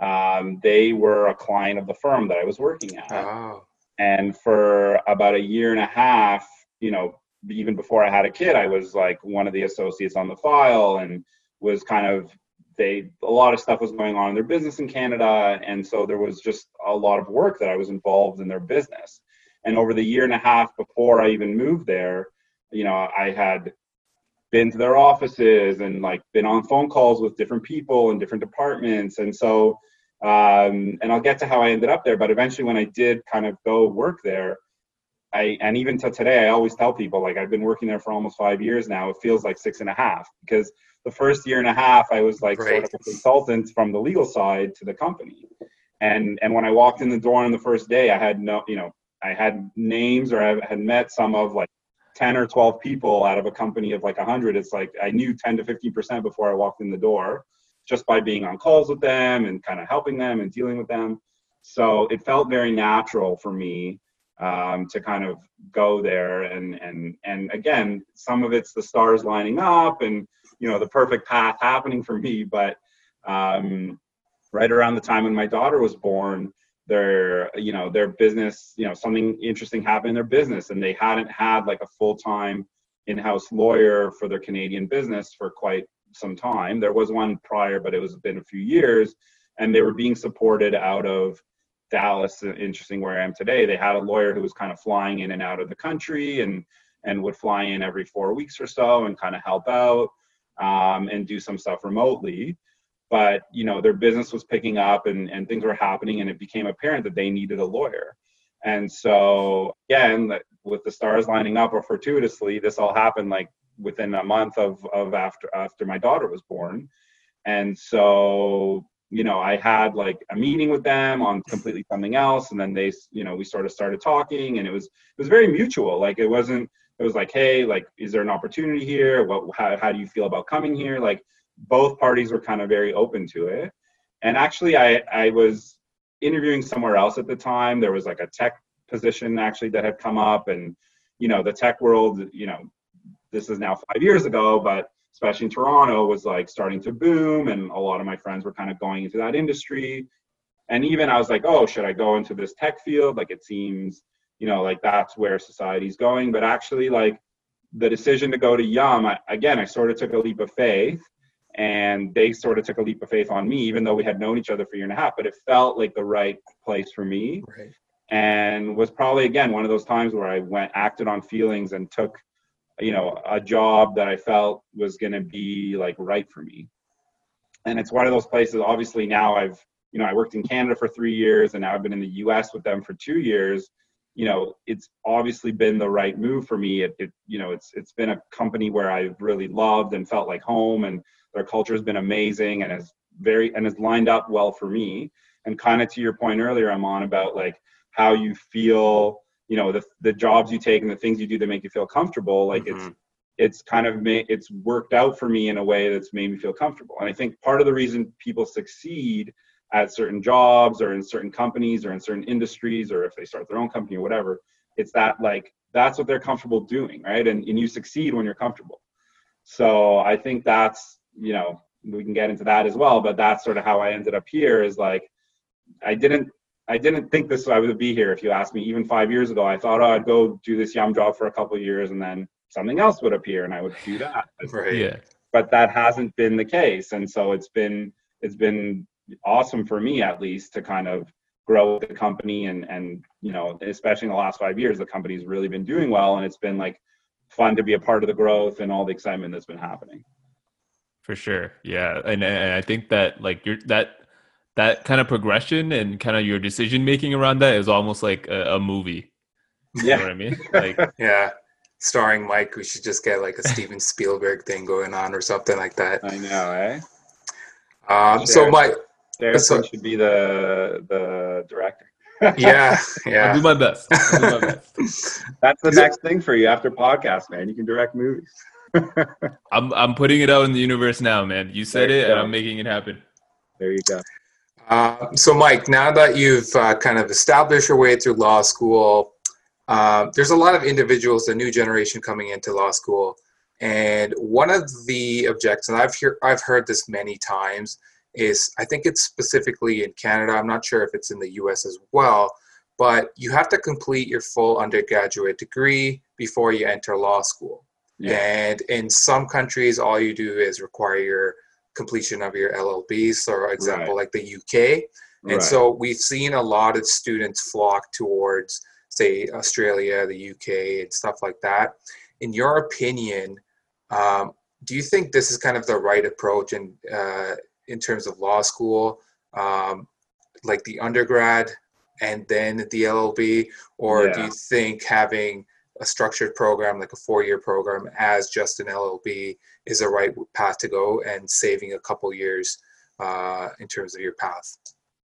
um they were a client of the firm that i was working at. Oh. And for about a year and a half you know even before i had a kid i was like one of the associates on the file and was kind of they a lot of stuff was going on in their business in Canada, and so there was just a lot of work that I was involved in their business. And over the year and a half before I even moved there, you know, I had been to their offices and like been on phone calls with different people in different departments, and so. Um, and I'll get to how I ended up there, but eventually, when I did kind of go work there, I, and even to today, I always tell people like I've been working there for almost five years now. It feels like six and a half because the first year and a half, I was like sort of a consultant from the legal side to the company. And and when I walked in the door on the first day, I had no, you know, I had names or I had met some of like 10 or 12 people out of a company of like 100. It's like I knew 10 to 15% before I walked in the door just by being on calls with them and kind of helping them and dealing with them. So it felt very natural for me um, to kind of go there and and and again some of it's the stars lining up and you know the perfect path happening for me but um, right around the time when my daughter was born their you know their business you know something interesting happened in their business and they hadn't had like a full-time in-house lawyer for their canadian business for quite some time there was one prior but it was been a few years and they were being supported out of Dallas, interesting where I am today, they had a lawyer who was kind of flying in and out of the country and and would fly in every four weeks or so and kind of help out um, and do some stuff remotely. But you know, their business was picking up and, and things were happening, and it became apparent that they needed a lawyer. And so again, with the stars lining up or fortuitously, this all happened like within a month of, of after after my daughter was born. And so you know, I had like a meeting with them on completely something else, and then they, you know, we sort of started talking, and it was it was very mutual. Like it wasn't. It was like, hey, like, is there an opportunity here? What, how, how do you feel about coming here? Like, both parties were kind of very open to it. And actually, I I was interviewing somewhere else at the time. There was like a tech position actually that had come up, and you know, the tech world, you know, this is now five years ago, but especially in Toronto, was like starting to boom, and a lot of my friends were kind of going into that industry. And even I was like, oh, should I go into this tech field? Like it seems, you know, like that's where society's going. But actually, like the decision to go to Yum, I, again, I sort of took a leap of faith, and they sort of took a leap of faith on me, even though we had known each other for a year and a half. But it felt like the right place for me, right. and was probably again one of those times where I went acted on feelings and took you know a job that i felt was going to be like right for me and it's one of those places. Obviously, now I've you know I worked in Canada for three years, and now I've been in the U.S. with them for two years. You know, it's obviously been the right move for me. It, it you know it's it's been a company where I've really loved and felt like home, and their culture has been amazing and has very and has lined up well for me. And kind of to your point earlier, I'm on about like how you feel you know the the jobs you take and the things you do that make you feel comfortable like mm-hmm. it's it's kind of made it's worked out for me in a way that's made me feel comfortable. And i think part of the reason people succeed at certain jobs or in certain companies or in certain industries or if they start their own company or whatever it's that like that's what they're comfortable doing right? And, and you succeed when you're comfortable. So i think that's you know we can get into that as well but that's sort of how i ended up here is like i didn't I didn't think this I would be here if you asked me even five years ago. I thought oh, I'd go do this yum job for a couple of years and then something else would appear and I would do that. right. Yeah. But that hasn't been the case. And so it's been it's been awesome for me at least to kind of grow the company and and you know, especially in the last five years, the company's really been doing well and it's been like fun to be a part of the growth and all the excitement that's been happening. For sure. Yeah. And and I think that like you're that that kind of progression and kind of your decision making around that is almost like a, a movie. You yeah. know what I mean? Like yeah. Starring Mike, we should just get like a Steven Spielberg thing going on or something like that. I know, eh? Um, so Mike, so, should be the the director. yeah, yeah. I'll do my best. Do my best. That's the next thing for you after podcast, man. You can direct movies. I'm I'm putting it out in the universe now, man. You said you it, go. and I'm making it happen. There you go. Uh, so, Mike, now that you've uh, kind of established your way through law school, uh, there's a lot of individuals, the new generation coming into law school, and one of the objections I've hear I've heard this many times is I think it's specifically in Canada. I'm not sure if it's in the U.S. as well, but you have to complete your full undergraduate degree before you enter law school. Yeah. And in some countries, all you do is require your completion of your LLBs, for example, right. like the UK. And right. so we've seen a lot of students flock towards, say, Australia, the UK, and stuff like that. In your opinion, um, do you think this is kind of the right approach in uh, in terms of law school, um, like the undergrad and then the LLB, or yeah. do you think having a structured program like a four-year program as just an LLB is the right path to go and saving a couple years uh, in terms of your path.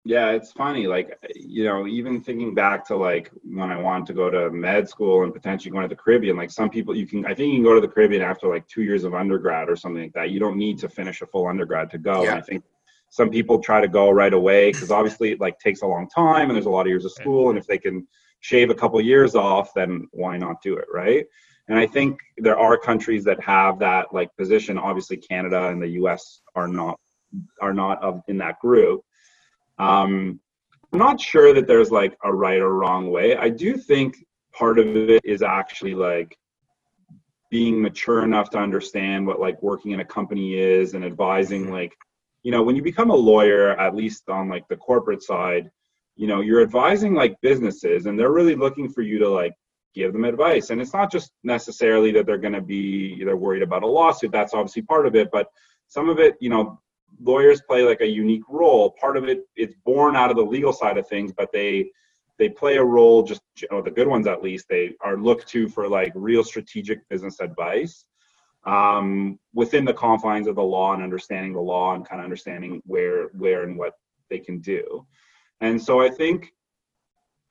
Yeah, it's funny. Like, you know, even thinking back to like when I wanted to go to med school and potentially going to the Caribbean, like some people, you can, I think you can go to the Caribbean after like two years of undergrad or something like that. You don't need to finish a full undergrad to go. Yeah. And I think some people try to go right away because obviously it like takes a long time and there's a lot of years of school. And if they can shave a couple years off, then why not do it, right? And I think there are countries that have that like position. Obviously, Canada and the U.S. are not are not of, in that group. Um, I'm not sure that there's like a right or wrong way. I do think part of it is actually like being mature enough to understand what like working in a company is and advising like you know when you become a lawyer at least on like the corporate side you know you're advising like businesses and they're really looking for you to like give them advice. And it's not just necessarily that they're going to be they're worried about a lawsuit that's obviously part of it but some of it you know lawyers play like a unique role. Part of it it's born out of the legal side of things but they they play a role just you know, the good ones at least they are looked to for like real strategic business advice um, within the confines of the law and understanding the law and kind of understanding where where and what they can do. And so I think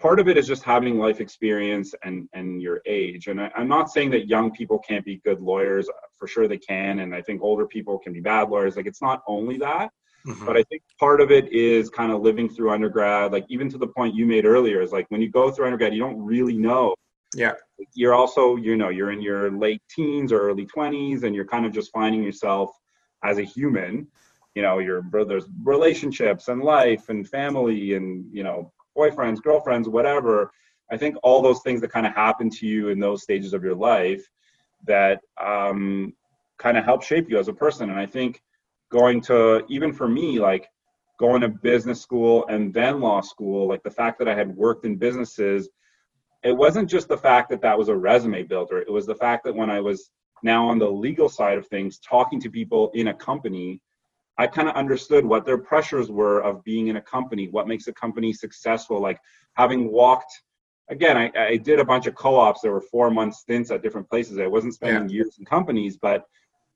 part of it is just having life experience and and your age. And I, am not saying that young people can't be good lawyers. For sure they can. And I think older people can be bad lawyers. Like it's not only that. Mm-hmm. But I think part of it is kind of living through undergrad, like even to the point you made earlier, is like when you go through undergrad, you don't really know. Yeah. You're also, you know, you're in your late teens or early 20s and you're kind of just finding yourself as a human you know your brother's relationships and life and family and you know boyfriends girlfriends whatever i think all those things that kind of happen to you in those stages of your life that um, kind of help shape you as a person. And i think going to even for me like going to business school and then law school like the fact that i had worked in businesses it wasn't just the fact that that was a resume builder. It was the fact that when i was now on the legal side of things talking to people in a company I kind of understood what their pressures were of being in a company, what makes a company successful. Like having walked, again, I, I did a bunch of co-ops. There were four month stints at different places. I wasn't spending yeah. years in companies, but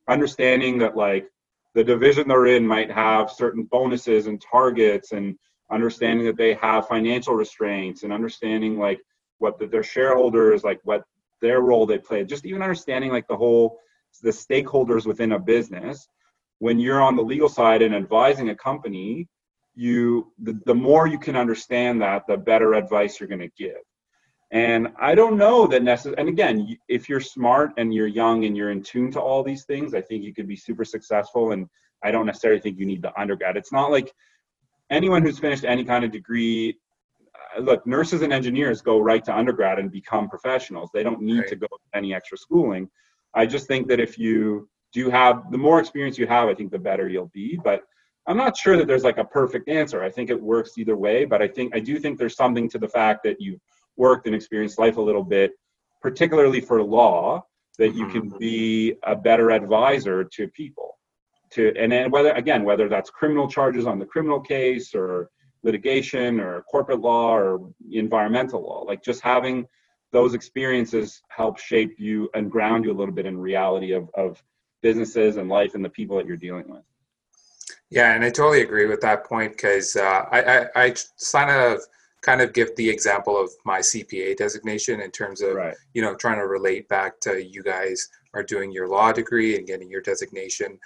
understanding that like the division they're in might have certain bonuses and targets and understanding that they have financial restraints and understanding like what the, their shareholders like what their role they play just even understanding like the whole the stakeholders within a business when you're on the legal side and advising a company you the, the more you can understand that the better advice you're going to give. And i don't know that necessarily and again if you're smart and you're young and you're in tune to all these things i think you could be super successful and i don't necessarily think you need the undergrad. It's not like anyone who's finished any kind of degree uh, look nurses and engineers go right to undergrad and become professionals. They don't need right. to go any extra schooling. I just think that if you do you have the more experience you have i think the better you'll be but i'm not sure that there's like a perfect answer i think it works either way but i think i do think there's something to the fact that you've worked and experienced life a little bit particularly for law that you can mm-hmm. be a better advisor to people to and then whether again whether that's criminal charges on the criminal case or litigation or corporate law or environmental law like just having those experiences help shape you and ground you a little bit in reality of, of businesses and life and the people that you're dealing with yeah and i totally agree with that point because uh, I, I, I kind of kind of give the example of my cpa designation in terms of right. you know trying to relate back to you guys are doing your law degree and getting your designation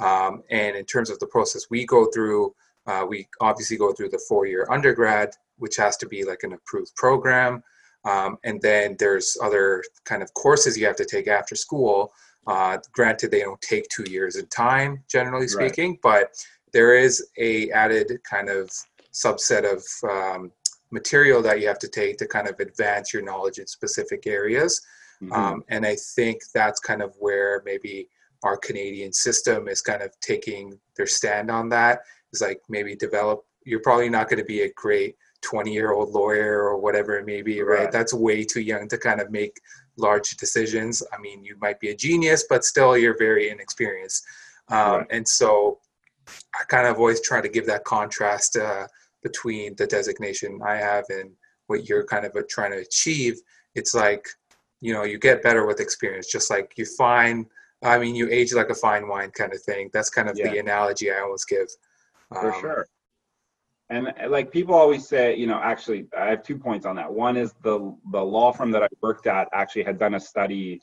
um, and in terms of the process we go through, uh, we obviously go through the four year undergrad, which has to be like an approved program. Um, and then there's other kind of courses you have to take after school. Uh, granted, they don't take two years in time, generally speaking, right. but there is a added kind of subset of um, material that you have to take to kind of advance your knowledge in specific areas. Mm-hmm. Um, and I think that's kind of where maybe our Canadian system is kind of taking their stand on that. Is like maybe develop. You're probably not going to be a great 20 year old lawyer or whatever it may be, right? right? That's way too young to kind of make large decisions. I mean, you might be a genius, but still you're very inexperienced. Um, right. And so I kind of always try to give that contrast uh, between the designation I have and what you're kind of trying to achieve. It's like, you know, you get better with experience, just like you find I mean, you age like a fine wine kind of thing. That's kind of yeah. the analogy I always give. For um, sure. And uh, like people always say, you know, actually, I have two points on that. One is the the law firm that I worked at actually had done a study.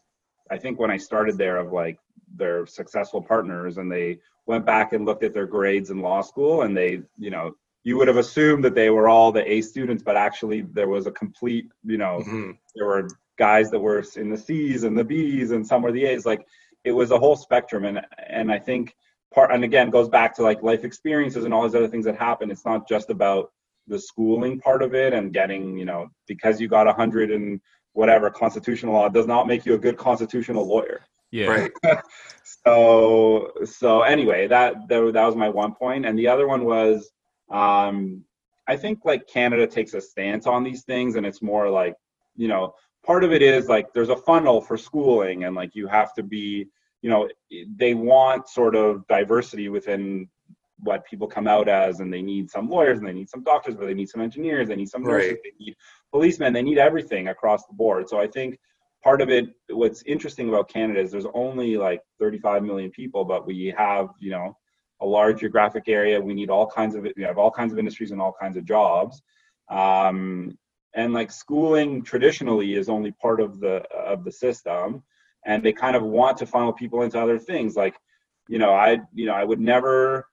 I think when I started there of like their successful partners, and they went back and looked at their grades in law school, and they, you know, you would have assumed that they were all the A students, but actually there was a complete, you know, mm-hmm. there were guys that were in the C's and the B's, and some were the A's. Like it was a whole spectrum and and i think part and again goes back to like life experiences and all these other things that happen. It's not just about the schooling part of it and getting you know because you got a hundred and whatever constitutional law does not make you a good constitutional lawyer. Yeah. Right. So so anyway that, that that was my one point. And the other one was um i think like canada takes a stance on these things and it's more like you know part of it is like there's a funnel for schooling and like you have to be you know they want sort of diversity within what people come out as and they need some lawyers and they need some doctors but they need some engineers they need some nurses right. they need policemen they need everything across the board. So i think part of it what's interesting about canada is there's only like 35 million people but we have you know a large geographic area. We need all kinds of we have all kinds of industries and all kinds of jobs. Um, and like schooling traditionally is only part of the of the system and they kind of want to funnel people into other things. Like you know i you know i would never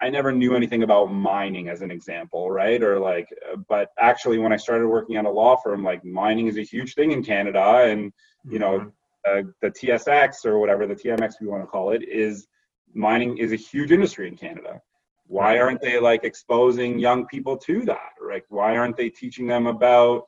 i never knew anything about mining as an example right? Or like but actually when i started working at a law firm like mining is a huge thing in canada and you know mm-hmm. uh, the tsx or whatever the tmx we want to call it is mining is a huge industry in canada. Why aren't they like exposing young people to that? Like why aren't they teaching them about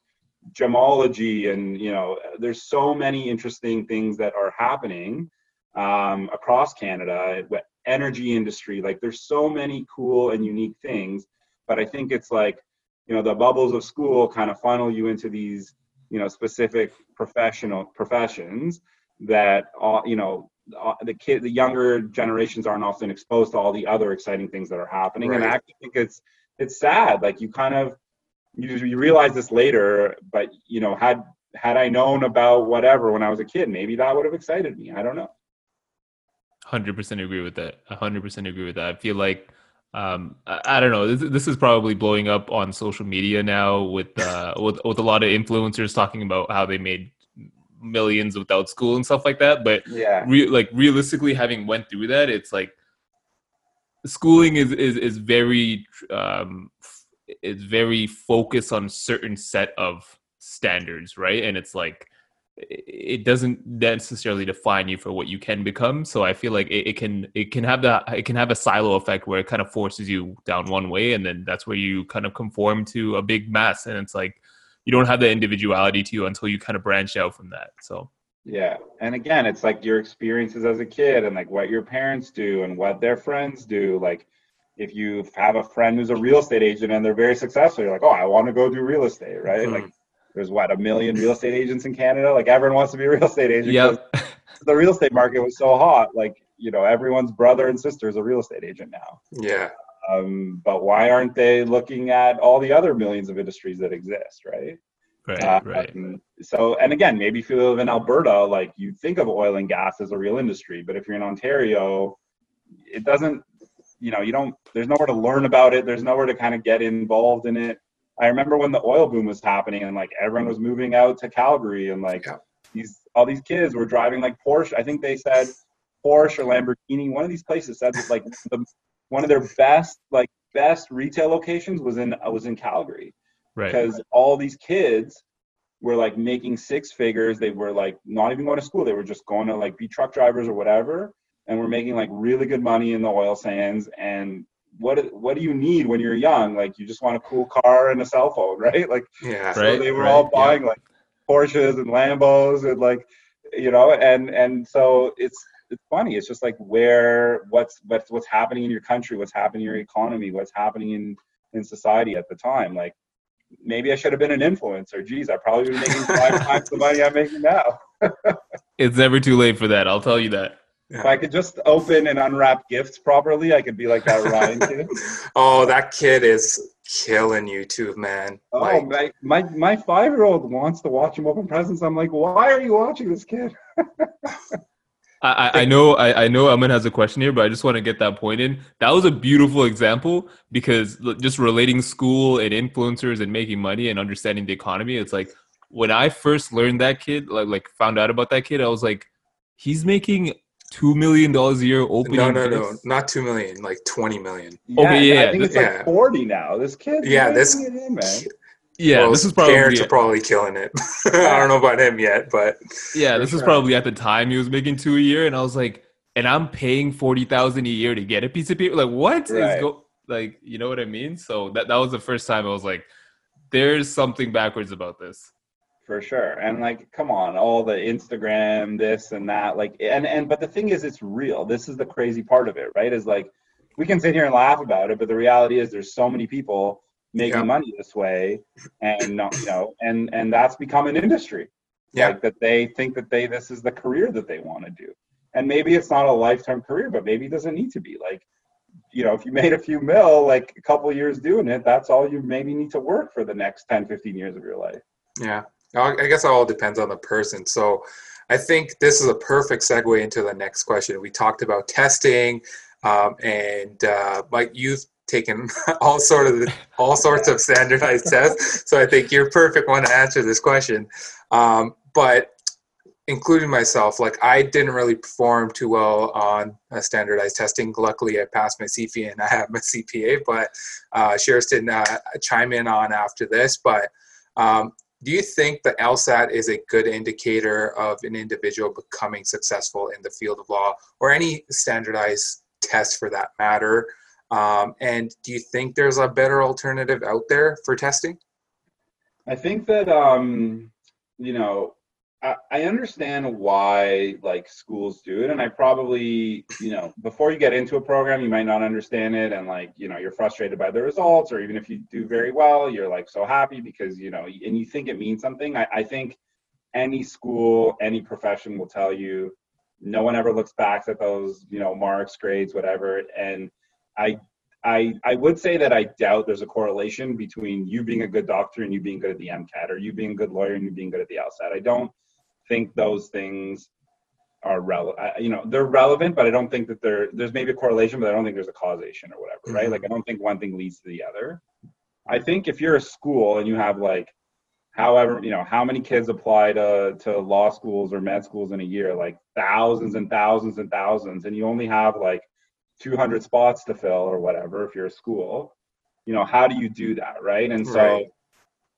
gemology and you know there's so many interesting things that are happening um, across canada energy industry like there's so many cool and unique things but i think it's like you know the bubbles of school kind of funnel you into these you know specific professional professions that all you know uh, the kid, the younger generations aren't often exposed to all the other exciting things that are happening. And I actually think it's it's sad. Like you kind of you, you realize this later, but you know, had had I known about whatever when I was a kid, maybe that would have excited me. I don't know. Hundred percent agree with that. hundred percent agree with that. I feel like um, I, I don't know. This, this is probably blowing up on social media now with uh, with with a lot of influencers talking about how they made millions without school and stuff like that. But Yeah. re- like realistically, having went through that, it's like schooling is is is very um, is very focused on certain set of standards, right? And it's like it it doesn't necessarily define you for what you can become. So I feel like it, it can it can have that it can have a silo effect where it kind of forces you down one way, and then that's where you kind of conform to a big mass, and it's like you don't have the individuality to you until you kind of branch out from that. So Yeah. And again, it's like your experiences as a kid and like what your parents do and what their friends do. Like if you have a friend who's a real estate agent and they're very successful, you're like, oh, I want to go do real estate, right? Mhm. Like there's what, a million real estate agents in Canada? Like everyone wants to be a real estate agent. 'cause The real estate market was so hot. Like, you know, everyone's brother and sister is a real estate agent now. Yeah. Um, but why aren't they looking at all the other millions of industries that exist, right? right, Uh, right. um, so, and again, maybe if you live in Alberta, like you think of oil and gas as a real industry, but if you're in Ontario, it doesn't, you know, you don't, there's nowhere to learn about it. There's nowhere to kind of get involved in it. I remember when the oil boom was happening and like everyone was moving out to Calgary and like Yeah. these, all these kids were driving like Porsche. I think they said Porsche or Lamborghini. One of these places said that like the, one of their best, like best retail locations was in, was in Calgary Right. because all these kids were like making six figures. They were like not even going to school. They were just going to like be truck drivers or whatever, and we're making like really good money in the oil sands. And what what do you need when you're young? Like you just want a cool car and a cell phone, right? Like Yeah. so Right, they were right, all yeah. buying like Porsches and Lambos and like you know and and so it's it's funny it's just like where what's what's what's happening in your country what's happening in your economy what's happening in in society at the time like maybe I should have been an influencer geez I probably would be making five times the money I'm making now It's never too late for that. I'll tell you that. If I could just open and unwrap gifts properly I could be like that Ryan kid oh, that kid is killing YouTube, man. oh Like, my my, my five year old wants to watch him open presents I'm like why are you watching this kid I, I- I know I, I know Amin has a question here, but I just want to get that point in. That was a beautiful example because just relating school and influencers and making money and understanding the economy. It's like when I first learned that kid, like like found out about that kid, I was like, he's making two million dollars a year opening. no, no, no, not two million, like twenty million. Okay, yeah, I think it's yeah. like 40 now. This kid. Yeah, he's this- making in, man. Yeah, Well, this is probably parents are probably killing it. I don't know about him yet, but yeah, this is sure. probably at the time he was making two a year, and I was like, and I'm paying forty thousand a year to get a piece of paper. Like, what is Right. go? Like, you know what I mean? So that that was the first time I was like, there's something backwards about this. For sure. And mm-hmm. like, come on, all the Instagram, this and that. Like, and, and, but the thing is, it's real. This is the crazy part of it, right? Is like, we can sit here and laugh about it, but the reality is there's so many people making Yeah. money this way and not, you know, and, and that's become an industry. Yeah. Like that they think that they, this is the career that they want to do. And maybe it's not a lifetime career, but maybe it doesn't need to be like, you know, if you made a few mil, like a couple years doing it, that's all you maybe need to work for the next 10, 15 years of your life. Yeah, I guess it all depends on the person. So I think this is a perfect segue into the next question. We talked about testing, um, and uh, Mike, you've taken all sort of the, all sorts of standardized tests. So I think you're perfect one to answer this question. Um, but including myself, like I didn't really perform too well on standardized testing. Luckily, I passed my CFE and I have my CPA. But uh, Sherston uh, chime in on after this, but. Um, do you think the LSAT is a good indicator of an individual becoming successful in the field of law or any standardized test for that matter? Um, and do you think there's a better alternative out there for testing? I think that um, you know, I, understand why like schools do it, and I probably, you know, before you get into a program, you might not understand it, and like, you know, you're frustrated by the results, or even if you do very well, you're like so happy because you know, and you think it means something. I, I think any school, any profession will tell you no one ever looks back at those you know marks grades whatever and i I, I would say that I doubt there's a correlation between you being a good doctor and you being good at the MCAT, or you being a good lawyer and you being good at the LSAT. I don't think those things are relevant. You know, they're relevant, but I don't think that there. There's maybe a correlation, but I don't think there's a causation or whatever, right? Mm-hmm. Like I don't think one thing leads to the other. I think if you're a school and you have like, however, you know, how many kids apply to to law schools or med schools in a year, like thousands and thousands and thousands, and you only have like 200 spots to fill or whatever if you're a school you know how do you do that right and so right.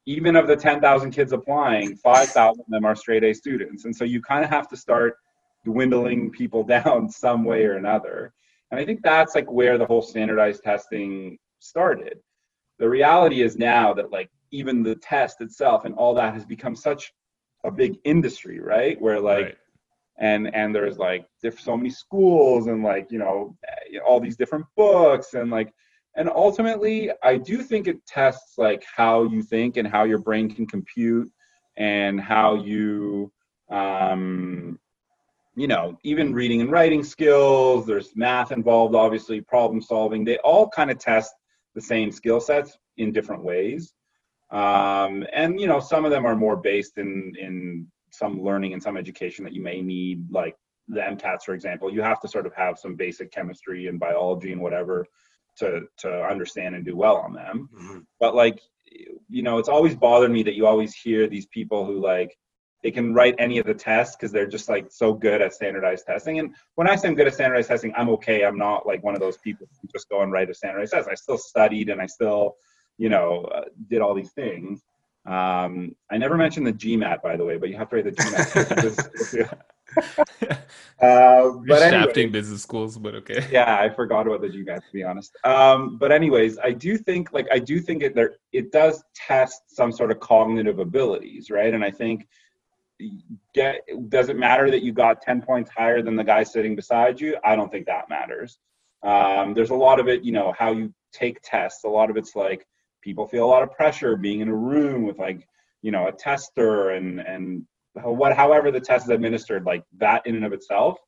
Even of the 10,000 kids applying 5,000 of them are straight A students. And so you kind of have to start dwindling people down some way or another. And i think that's like where the whole standardized testing started. The reality is now that like even the test itself and all that has become such a big industry right? Where like right. and and there's like so many schools and like you know all these different books and like and ultimately i do think it tests like how you think and how your brain can compute and how you um you know even reading and writing skills there's math involved obviously problem solving. They all kind of test the same skill sets in different ways. Um, and you know some of them are more based in in some learning and some education that you may need, like the MCATs, for example, you have to sort of have some basic chemistry and biology and whatever to to understand and do well on them. Mm-hmm. But like, you know, it's always bothered me that you always hear these people who like they can write any of the tests because they're just like so good at standardized testing. And when I say I'm good at standardized testing, I'm okay. I'm not like one of those people who just go and write a standardized test. I still studied and I still, you know, uh, did all these things. Um, I never mentioned the GMAT, by the way, but you have to write the GMAT. uh, but anyway, business schools, but okay. Yeah, I forgot about the GMAT to be honest. Um, but anyways, I do think like I do think it there it does test some sort of cognitive abilities, right? And I think get does it matter that you got 10 points higher than the guy sitting beside you? I don't think that matters. Um, there's a lot of it, you know, how you take tests. A lot of it's like people feel a lot of pressure being in a room with like you know a tester and and what however the test is administered like that in and of itself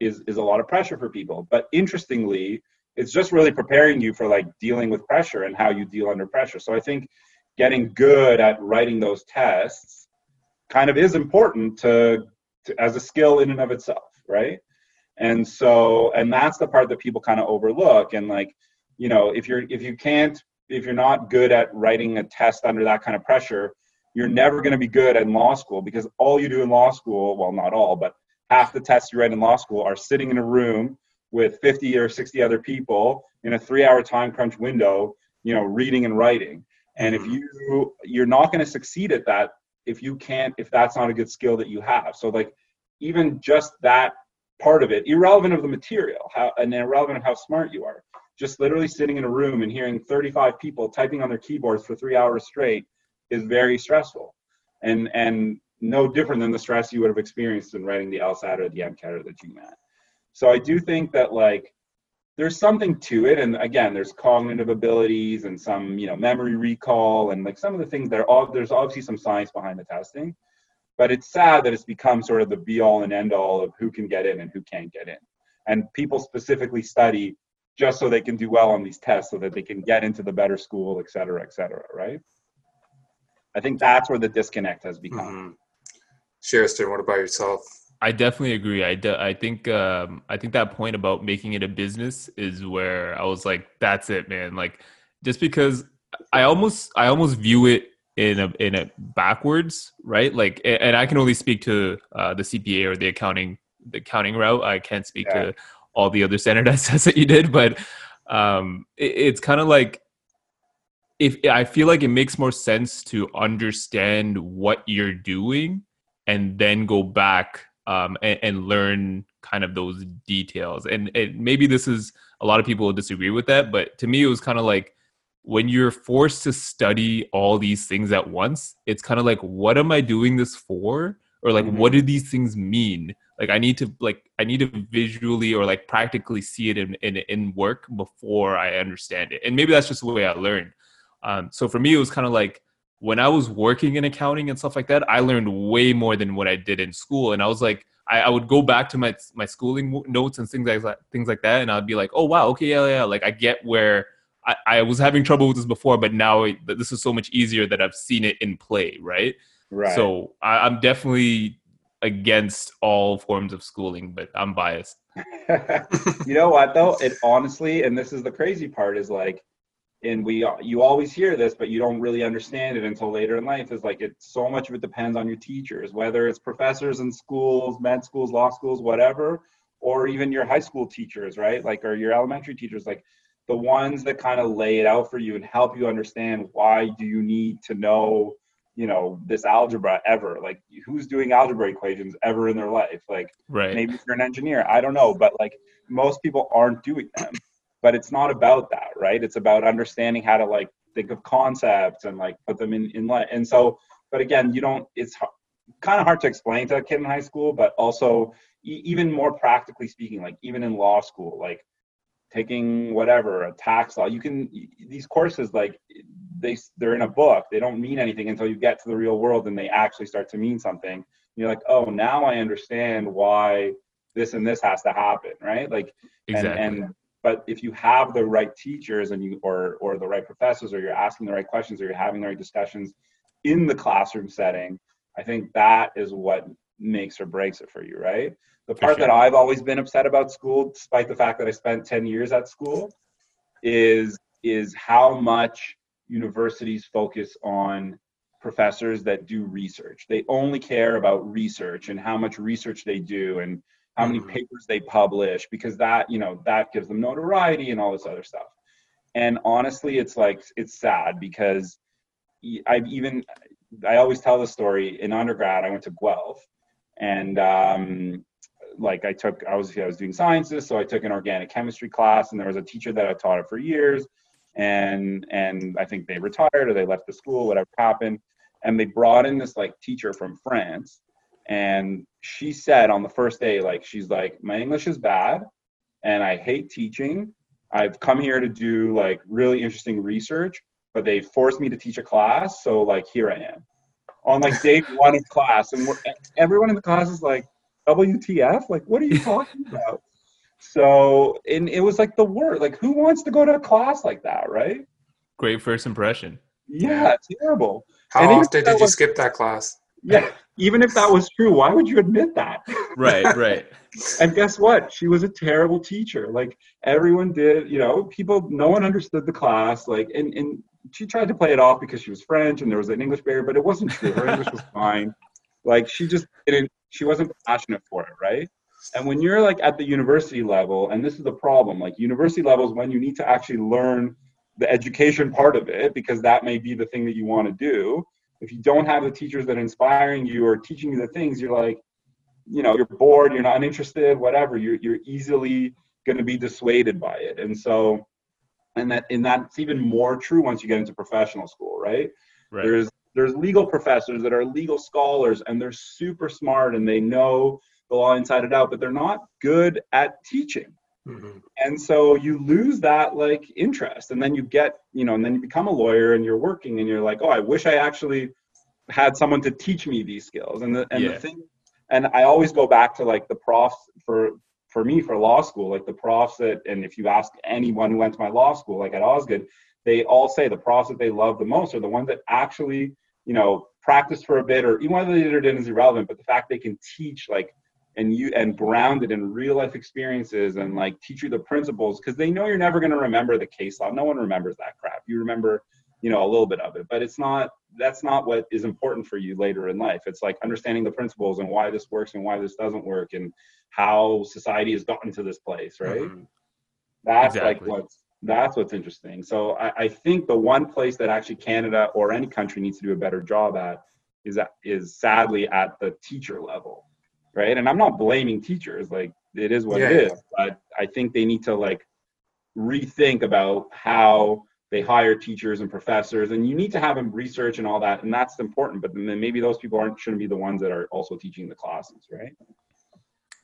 is is a lot of pressure for people. But interestingly it's just really preparing you for like dealing with pressure and how you deal under pressure. So i think getting good at writing those tests kind of is important to, to as a skill in and of itself right? And so and that's the part that people kind of overlook and like you know if you're if you can't if you're not good at writing a test under that kind of pressure, you're never going to be good in law school because all you do in law school, well, not all, but half the tests you write in law school are sitting in a room with 50 or 60 other people in a three hour time crunch window, you know, reading and writing. And if mm-hmm. you, you're not going to succeed at that if you can't, if that's not a good skill that you have. So like even just that part of it, irrelevant of the material, how, and irrelevant of how smart you are, just literally sitting in a room and hearing 35 people typing on their keyboards for three hours straight is very stressful and and no different than the stress you would have experienced in writing the LSAT or the MCAT or the GMAT. So I do think that like there's something to it, and again, there's cognitive abilities and some you know memory recall and like some of the things that are all there's obviously some science behind the testing, but it's sad that it's become sort of the be all and end all of who can get in and who can't get in, and people specifically study just so they can do well on these tests so that they can get into the better school, et cetera, et cetera, right? I think that's where the disconnect has become. Mm-hmm. what about yourself? I definitely agree. I, de- I think um, I think that point about making it a business is where I was like, that's it, man. Like, just because I almost I almost view it in a in a backwards, right? Like, and I can only speak to uh, the CPA or the accounting the accounting route. I can't speak yeah. to all the other standardized tests that you did, but um, it, it's kind of like if I feel like it makes more sense to understand what you're doing and then go back um, and, and, learn kind of those details. And, and maybe this is a lot of people will disagree with that, but to me, it was kind of like when you're forced to study all these things at once, it's kind of like, what am I doing this for? Or like, mm-hmm. what do these things mean? like i need to like i need to visually or like practically see it in in, in work before i understand it and maybe that's just the way i learned um, so for me it was kind of like when i was working in accounting and stuff like that i learned way more than what i did in school and i was like I, I would go back to my my schooling notes and things like that, things like that, and I'd be like, oh wow, okay, yeah, yeah, like I get where I, I was having trouble with this before, but now it, this is so much easier that I've seen it in play, right? Right. So I, I'm definitely against all forms of schooling, but I'm biased. you know what though? It honestly, and this is the crazy part, is like, and we you always hear this, but you don't really understand it until later in life. Is like it so much of it depends on your teachers, whether it's professors in schools, med schools, law schools, whatever, or even your high school teachers, right? Like or your elementary teachers, like the ones that kind of lay it out for you and help you understand why do you need to know you know this algebra ever like who's doing algebra equations ever in their life like right maybe if you're an engineer i don't know but like most people aren't doing them but it's not about that right? It's about understanding how to like think of concepts and like put them in in life and so but again you don't it's kind of hard to explain to a kid in high school but also e- even more practically speaking like even in law school like taking whatever a tax law you can these courses like they they're in a book they don't mean anything until you get to the real world and they actually start to mean something. You're like oh now i understand why this and this has to happen right? Like exactly. and, and but if you have the right teachers and you or or the right professors or you're asking the right questions or you're having the right discussions in the classroom setting i think that is what makes or breaks it for you right the part sure. that i've always been upset about school despite the fact that i spent 10 years at school is is how much universities focus on professors that do research. They only care about research and how much research they do and how many mm-hmm. papers they publish because that, you know, that gives them notoriety and all this other stuff. And honestly, it's like it's sad because I've even I always tell the story in undergrad. I went to Guelph, and um, like I took I was I was doing sciences, so I took an organic chemistry class, and there was a teacher that I taught it for years, and and I think they retired or they left the school, whatever happened, and they brought in this like teacher from France, and she said on the first day, like she's like, my English is bad, and I hate teaching. I've come here to do like really interesting research, but they forced me to teach a class, so like here I am, on like day one of class, and everyone in the class is like, WTF? Like, what are you talking about? So, and it was like the word, like who wants to go to a class like that, right? Great first impression. Yeah, terrible. How and often did you was, skip that class? Yeah, even if that was true, why would you admit that? Right, right. and guess what? She was a terrible teacher. Like everyone did, you know, people, no one understood the class. Like, and, and she tried to play it off because she was French and there was an English barrier, but it wasn't true. Her English was fine. Like she just didn't, she wasn't passionate for it, right? And when you're like at the university level, and this is the problem, like university level is when you need to actually learn the education part of it because that may be the thing that you want to do. If you don't have the teachers that are inspiring you or teaching you the things, you're like, you know, you're bored, you're not interested, whatever. You're you're easily going to be dissuaded by it. And so, and that and that's even more true once you get into professional school, right? right. There's there's legal professors that are legal scholars and they're super smart and they know the law inside and out, but they're not good at teaching. Mm-hmm. And so you lose that like interest, and then you get, you know, and then you become a lawyer and you're working and you're like, oh, I wish I actually had someone to teach me these skills. And the and yeah. the thing, and I always go back to like the profs for for me for law school, like the profs that, and if you ask anyone who went to my law school, like at Osgoode, they all say the profs that they love the most are the ones that actually, you know, practice for a bit, or even whether they did or didn't is irrelevant, but the fact they can teach like and you and grounded in real life experiences and like teach you the principles because they know you're never going to remember the case law. No one remembers that crap. You remember you know a little bit of it but it's not that's not what is important for you later in life. It's like understanding the principles and why this works and why this doesn't work and how society has gotten to this place right? Mm-hmm. that's exactly. like what's that's what's interesting. So I, I think the one place that actually canada or any country needs to do a better job at is that is sadly at the teacher level right? And I'm not blaming teachers, like it is what yeah, it is, but I think they need to like rethink about how they hire teachers and professors, and you need to have them research and all that, and that's important. But then maybe those people aren't shouldn't be the ones that are also teaching the classes, right?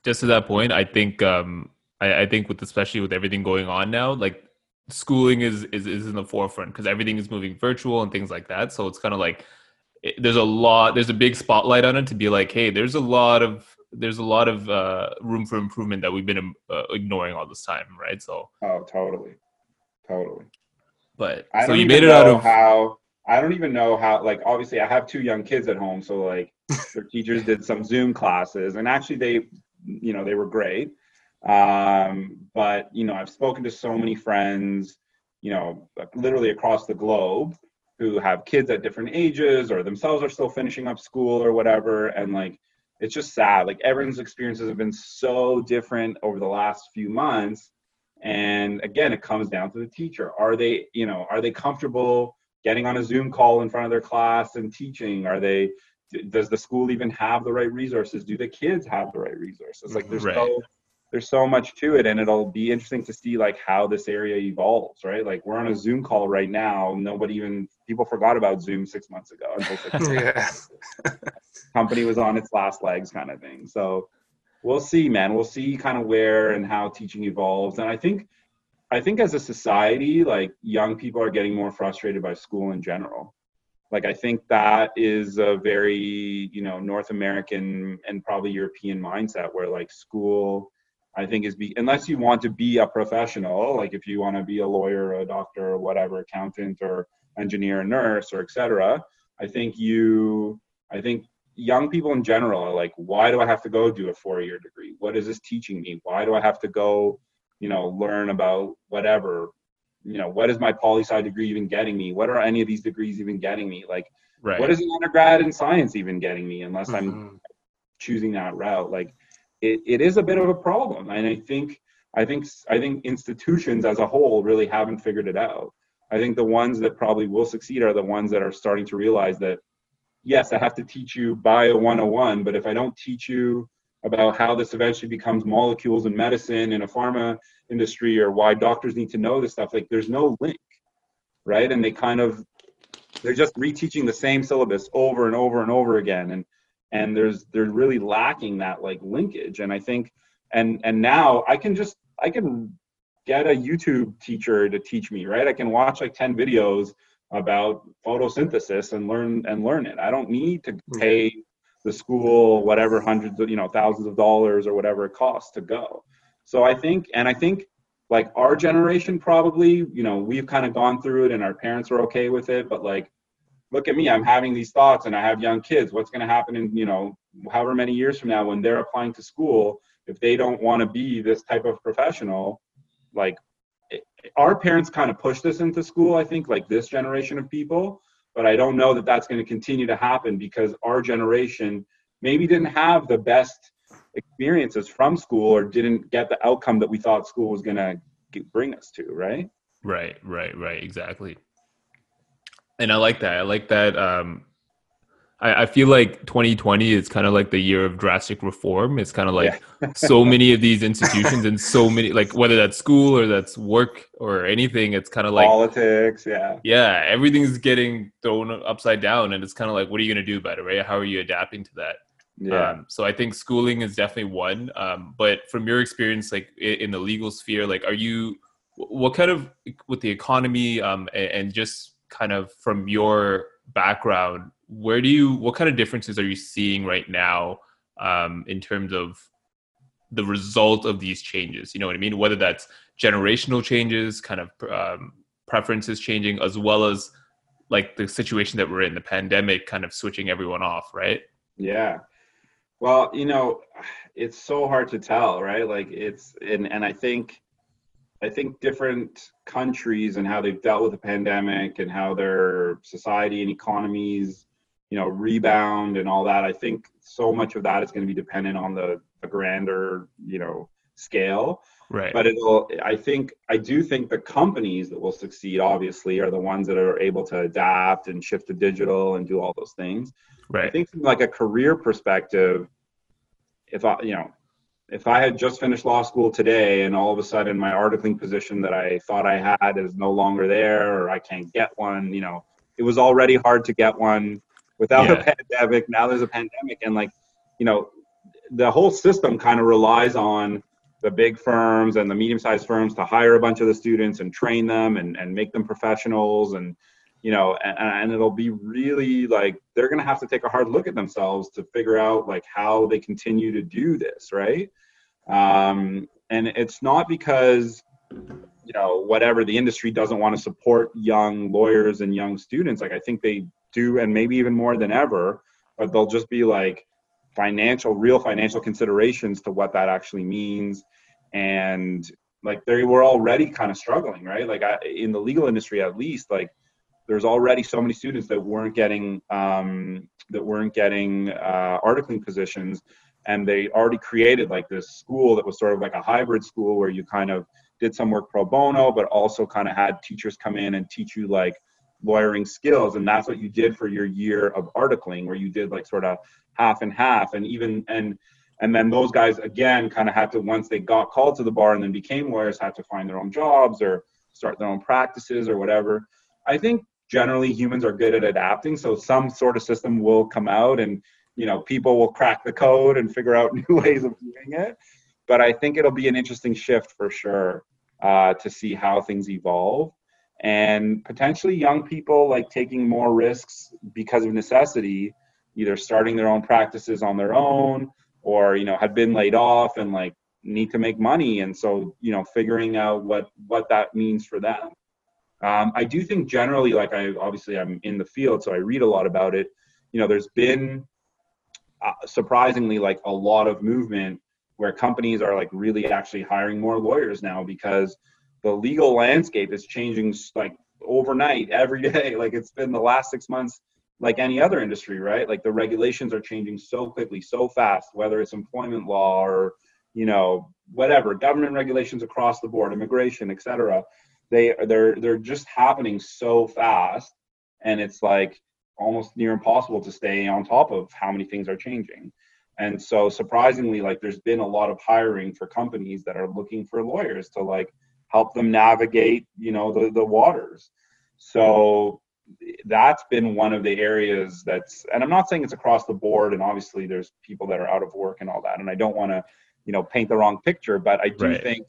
Just to that point, I think um, I, I think with especially with everything going on now, like schooling is is, is in the forefront because everything is moving virtual and things like that. So it's kind of like it, there's a lot, there's a big spotlight on it to be like, hey, there's a lot of there's a lot of uh, room for improvement that we've been uh, ignoring all this time, right? So. Oh, totally, totally. But I so you made it out of how. I don't even know how. Like, obviously, I have two young kids at home, so like, their teachers did some Zoom classes, and actually, they, you know, they were great. Um, but you know, I've spoken to so many friends, you know, literally across the globe, who have kids at different ages or themselves are still finishing up school or whatever, and like, it's just sad. Like, everyone's experiences have been so different over the last few months. And again, it comes down to the teacher. Are they, you know, are they comfortable getting on a Zoom call in front of their class and teaching? Are they does the school even have the right resources? Do the kids have the right resources? Like there's Right. so there's so much to it and it'll be interesting to see like how this area evolves, right? Like we're on a Zoom call right now. Nobody even people forgot about Zoom six months ago until six yeah. company was on its last legs kind of thing. So we'll see, man. We'll see kind of where and how teaching evolves. And I think I think as a society, like young people are getting more frustrated by school in general. Like I think that is a very, you know, North American and probably European mindset where like school I think is be unless you want to be a professional, like if you want to be a lawyer, a doctor, or whatever, accountant or engineer, nurse, or etc. I think you I think young people in general are like, why do I have to go do a four year degree? What is this teaching me? Why do I have to go, you know, learn about whatever? You know, what is my poli sci degree even getting me? What are any of these degrees even getting me? Like, right. what is an undergrad in science even getting me unless I'm Mhm. choosing that route? Like, it, it is a bit of a problem. And I think, I think, I think institutions as a whole really haven't figured it out. I think the ones that probably will succeed are the ones that are starting to realize that yes, I have to teach you bio 101, but if I don't teach you about how this eventually becomes molecules in medicine in a pharma industry or why doctors need to know this stuff, like there's no link, right? And they kind of, they're just reteaching the same syllabus over and over and over again. And, and there's, they're really lacking that like linkage. And I think, and, and now I can just, I can get a YouTube teacher to teach me, right? I can watch like 10 videos about photosynthesis and learn and learn it. I don't need to pay the school whatever hundreds of you know thousands of dollars or whatever it costs to go. So I think and I think like our generation probably you know we've kind of gone through it and our parents are okay with it, but like look at me, I'm having these thoughts and I have young kids. What's going to happen in you know however many years from now when they're applying to school if they don't want to be this type of professional like our parents kind of pushed us into school i think like this generation of people but i don't know that that's going to continue to happen because our generation maybe didn't have the best experiences from school or didn't get the outcome that we thought school was going to bring us to right Right, right, right, exactly. And I like that. I like that. Um, I, I feel like 2020 is kind of like the year of drastic reform. It's kind of like so many of these institutions and so many, like whether that's school or that's work or anything, it's kind of like, politics yeah yeah, everything's getting thrown upside down. And it's kind of like, what are you going to do about it, right? How are you adapting to that? yeah Um, so I think schooling is definitely one. Um, but from your experience, like in the legal sphere, like are you, what kind of with the economy um, a- and, just kind of from your background, where do you, what kind of differences are you seeing right now um, in terms of the result of these changes? You know what I mean? Whether that's generational changes, kind of um, preferences changing, as well as like the situation that we're in, the pandemic, kind of switching everyone off, right? Yeah. Well, you know, it's so hard to tell, right? Like it's and and I think I think different countries and how they've dealt with the pandemic and how their society and economies, you know, rebound and all that. I think so much of that is going to be dependent on the, the grander, you know, scale Right. but it'll i think i do think the companies that will succeed obviously are the ones that are able to adapt and shift to digital and do all those things Right. I think from like a career perspective, if I, you know, if I had just finished law school today and all of a sudden my articling position that I thought I had is no longer there or I can't get one, you know, it was already hard to get one without Yeah. a pandemic. Now there's a pandemic and like, you know, the whole system kind of relies on the big firms and the medium-sized firms to hire a bunch of the students and train them and, and make them professionals and you know, and, and it'll be really like they're to have to take a hard look at themselves to figure out like how they continue to do this, right? Um, and it's not because you know whatever the industry doesn't want to support young lawyers and young students. Like i think they do and maybe even more than ever but they'll just be like financial real financial considerations to what that actually means. And like they were already kind of struggling right? Like I, in the legal industry at least like there's already so many students that weren't getting um, that weren't getting uh, articling positions and they already created like this school that was sort of like a hybrid school where you kind of did some work pro bono but also kind of had teachers come in and teach you like lawyering skills and that's what you did for your year of articling where you did like sort of half and half and even and and then those guys again kind of had to once they got called to the bar and then became lawyers had to find their own jobs or start their own practices or whatever. I think generally humans are good at adapting so some sort of system will come out and you know people will crack the code and figure out new ways of doing it. But i think it'll be an interesting shift for sure uh, to see how things evolve. And potentially young people like taking more risks because of necessity either starting their own practices on their own or you know had been laid off and like need to make money. And so you know figuring out what what that means for them um, i do think generally like i obviously i'm in the field so i read a lot about it. You know there's been uh, surprisingly like a lot of movement where companies are like really actually hiring more lawyers now because the legal landscape is changing like overnight every day. Like it's been the last six months like any other industry right? Like the regulations are changing so quickly so fast whether it's employment law or you know whatever government regulations across the board immigration etc they they're they're just happening so fast and it's like almost near impossible to stay on top of how many things are changing and so surprisingly like there's been a lot of hiring for companies that are looking for lawyers to like help them navigate you know the, the waters so that's been one of the areas that's and i'm not saying it's across the board and obviously there's people that are out of work and all that and i don't want to you know paint the wrong picture but i do right. think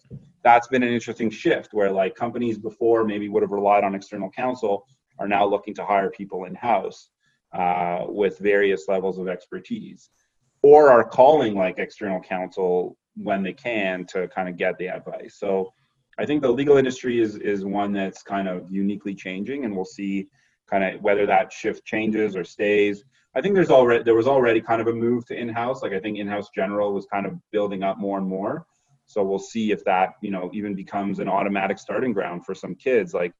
that's been an interesting shift where like companies before maybe would have relied on external counsel are now looking to hire people in house uh, with various levels of expertise or are calling like external counsel when they can to kind of get the advice so I think the legal industry is is one that's kind of uniquely changing, and we'll see kind of whether that shift changes or stays. I think there's already there was already kind of a move to in-house. Like I think in-house general was kind of building up more and more. So we'll see if that you know even becomes an automatic starting ground for some kids. Like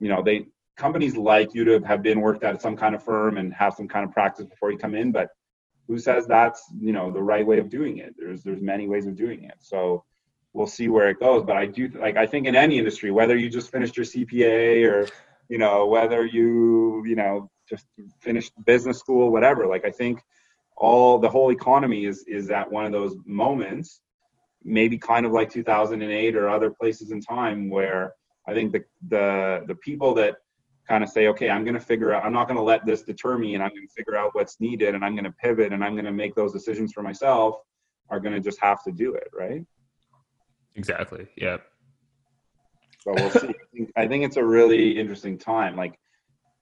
you know they companies like you to have been worked at some kind of firm and have some kind of practice before you come in, but who says that's you know the right way of doing it? There's there's many ways of doing it. So we'll see where it goes. But I do like I think in any industry, whether you just finished your CPA or you know whether you you know just finished business school, whatever. Like I think all the whole economy is is at one of those moments, maybe kind of like 2008 or other places in time where I think the the the people that kind of say, okay, I'm going to figure out, I'm not going to let this deter me and I'm going to figure out what's needed and I'm going to pivot and I'm going to make those decisions for myself are going to just have to do it. Right. Exactly. Yeah. So we'll see. I think, I think it's a really interesting time. Like,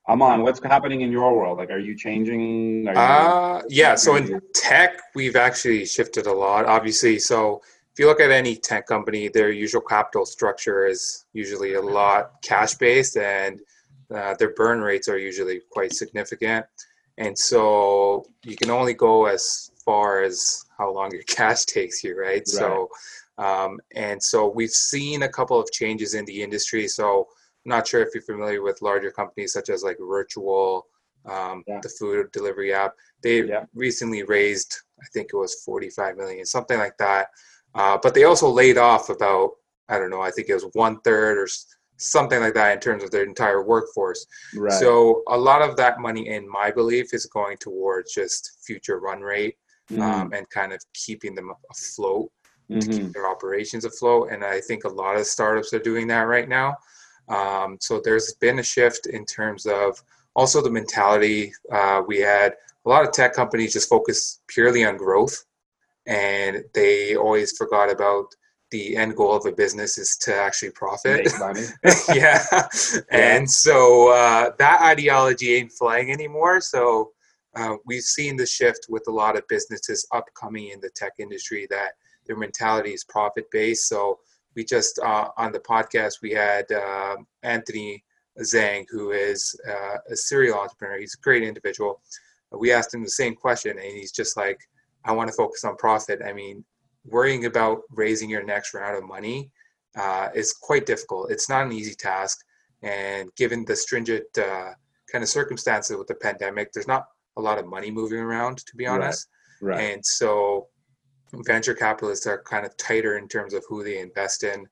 Amin, what's happening in your world? Like, are you changing? Are you, uh, yeah. So in tech, we've actually shifted a lot. Obviously, so if you look at any tech company, their usual capital structure is usually a lot cash based, and uh, their burn rates are usually quite significant. And so you can only go as far as how long your cash takes you, right? right. So um, and so we've seen a couple of changes in the industry. So I'm not sure if you're familiar with larger companies such as like Ritual, um, yeah. the food delivery app. They yeah. recently raised, I think it was 45 million, something like that. Uh, but they also laid off about, I don't know, I think it was one third or something like that in terms of their entire workforce. Right. So a lot of that money, in my belief, is going towards just future run rate mm. um, and kind of keeping them afloat mm-hmm. to keep mm-hmm. their operations afloat. And I think a lot of startups are doing that right now. Um, so there's been a shift in terms of also the mentality. Uh, we had a lot of tech companies just focus purely on growth, and they always forgot about the end goal of a business is to actually profit. Make money. yeah. And so uh, that ideology ain't flying anymore. So uh, we've seen the shift with a lot of businesses upcoming in the tech industry that their mentality is profit based. So we just uh, on the podcast we had uh, Anthony Zhang, who is uh, a serial entrepreneur. He's a great individual. We asked him the same question, and he's just like, "I want to focus on profit." I mean, worrying about raising your next round of money uh, is quite difficult. It's not an easy task, and given the stringent uh, kind of circumstances with the pandemic, there's not a lot of money moving around, to be honest. Right. right. And so, venture capitalists are kind of tighter in terms of who they invest in,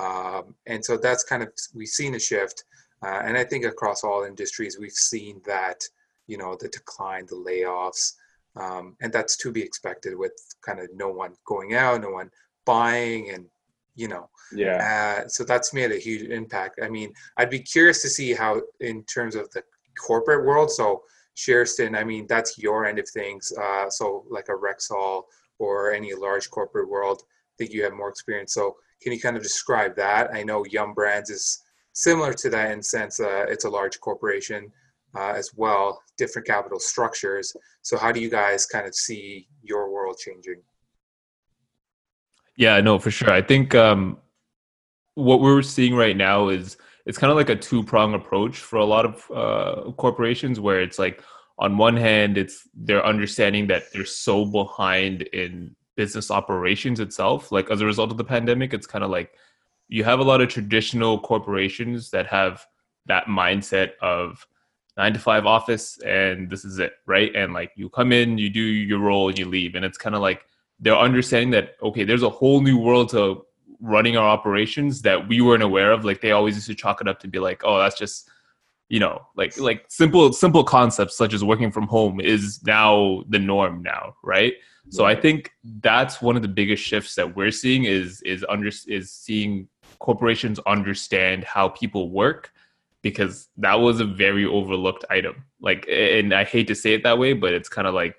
um, and so that's kind of we've seen a shift. Uh, and I think across all industries, we've seen that, you know, the decline, the layoffs, um, and that's to be expected with kind of no one going out, no one buying, and you know, yeah. Uh, so that's made a huge impact. I mean, I'd be curious to see how, in terms of the corporate world, so Sherston, I mean, that's your end of things. Uh, so like a Rexall or any large corporate world, I think you have more experience. So can you kind of describe that? I know Yum Brands is similar to that in sense uh, it's a large corporation uh, as well, different capital structures. So how do you guys kind of see your world changing? Yeah, no, for sure. I think um, what we're seeing right now is it's kind of like a two prong approach for a lot of uh, corporations, where it's like on one hand, it's they're understanding that they're so behind in business operations itself. Like as a result of the pandemic, it's kind of like you have a lot of traditional corporations that have that mindset of nine to five office and this is it right? And like you come in you do your role and you leave. And it's kind of like they're understanding that okay there's a whole new world to running our operations that we weren't aware of. Like they always used to chalk it up to be like oh that's just you know like like simple simple concepts such as working from home is now the norm now right? So i think that's one of the biggest shifts that we're seeing is is under is seeing corporations understand how people work because that was a very overlooked item. Like, and I hate to say it that way, but it's kind of like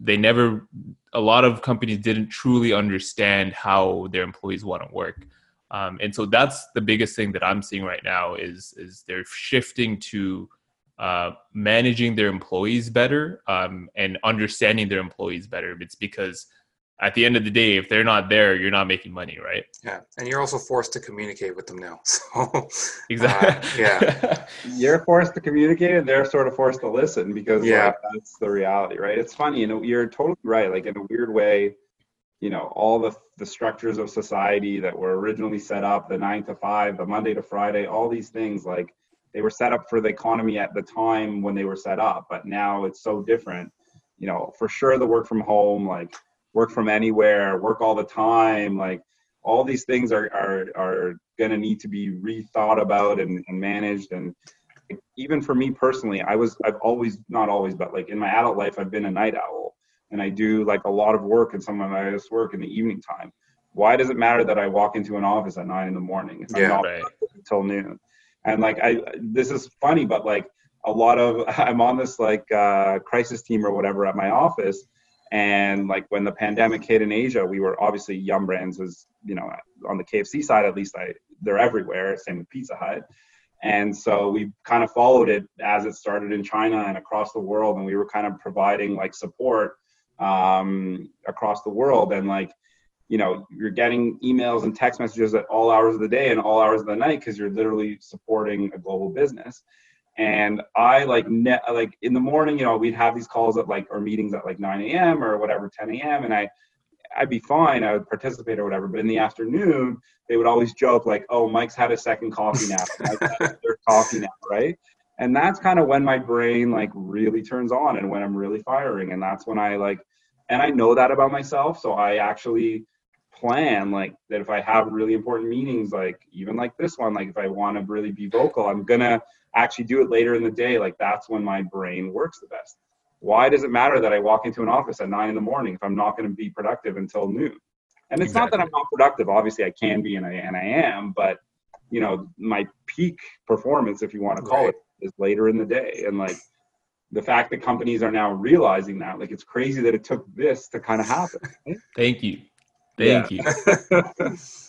they never, a lot of companies didn't truly understand how their employees want to work. Um, and so that's the biggest thing that I'm seeing right now is is they're shifting to uh, managing their employees better um, and understanding their employees better. It's because at the end of the day, if they're not there, you're not making money, right? Yeah, and you're also forced to communicate with them now. So exactly, uh, yeah, you're forced to communicate, and they're sort of forced to listen because yeah, like, that's the reality, right? It's funny, you know, you're totally right. Like in a weird way, you know, all the the structures of society that were originally set up, the nine to five, the Monday to Friday, all these things, like they were set up for the economy at the time when they were set up, but now it's so different. You know, for sure, the work from home, like work from anywhere, work all the time, like all these things are are are going to need to be rethought about and, and managed. And even for me personally i was i've always not always but like in my adult life i've been a night owl. And i do like a lot of work and some of my best work in the evening time. Why does it matter that i walk into an office at nine in the morning? If yeah, i'm not right. until noon. And like i this is funny but like a lot of i'm on this like uh, crisis team or whatever at my office and like when the pandemic hit in Asia, we were obviously Yum Brands was, you know, on the KFC side, at least I, they're everywhere, same with Pizza Hut. And so we kind of followed it as it started in China and across the world. And we were kind of providing like support um, across the world. And like, you know, you're getting emails and text messages at all hours of the day and all hours of the night because you're literally supporting a global business and I like net like in the morning, you know, we'd have these calls at like or meetings at like 9 a.m. or whatever, 10 a.m. and I I'd be fine, I would participate or whatever. But in the afternoon, they would always joke like, "Oh, Mike's had a second coffee now, third coffee now, right?" And that's kind of when my brain like really turns on and when I'm really firing, and that's when I like, and I know that about myself, so I actually plan like that if I have really important meetings, like even like this one, like if I want to really be vocal, I'm gonna actually do it later in the day, like that's when my brain works the best. Why does it matter that I walk into an office at nine in the morning if I'm not going to be productive until noon? And it's exactly. not that I'm not productive. Obviously, I can be and I and I am, but you know, my peak performance, if you want to call right. it, is later in the day. And like the fact that companies are now realizing that, like it's crazy that it took this to kind of happen. Thank you. Thank Yeah. you.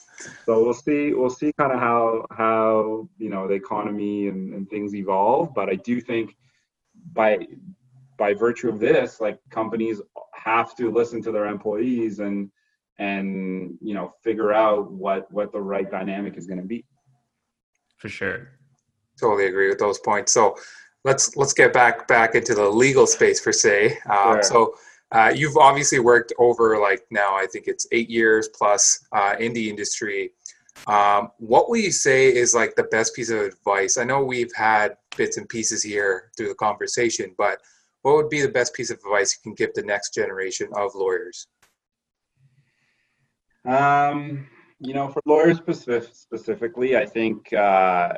so we'll see we'll see kind of how how you know the economy and, and things evolve but i do think by by virtue of this like companies have to listen to their employees and and you know figure out what what the right dynamic is going to be For sure. totally agree with those points. So let's let's get back back into the legal space per se. Um, Sure. So uh, you've obviously worked over like now I think it's eight years plus uh, in the industry. Um, what would you say is like the best piece of advice? I know we've had bits and pieces here through the conversation, but what would be the best piece of advice you can give the next generation of lawyers? Um, you know, for lawyers specific, specifically, I think uh,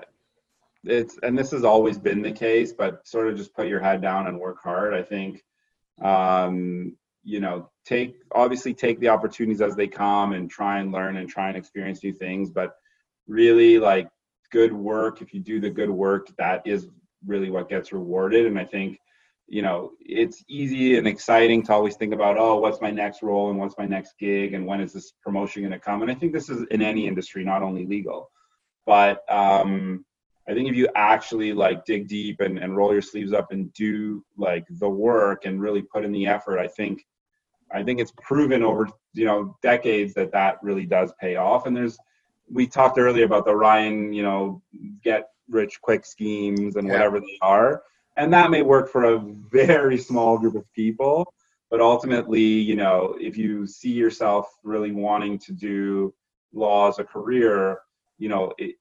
it's, and this has always been the case, but sort of just put your head down and work hard. I think, um, you know, take, obviously take the opportunities as they come and try and learn and try and experience new things, but really like good work, if you do the good work, that is really what gets rewarded. And I think, you know, it's easy and exciting to always think about, oh, what's my next role and what's my next gig and when is this promotion going to come? And I think this is in any industry, not only legal. But um, I think if you actually like dig deep and, and roll your sleeves up and do like the work and really put in the effort, I think I think it's proven over you know decades that that really does pay off. And there's we talked earlier about the Ryan you know get rich quick schemes and Yeah. whatever they are and that may work for a very small group of people but ultimately you know if you see yourself really wanting to do law as a career you know it,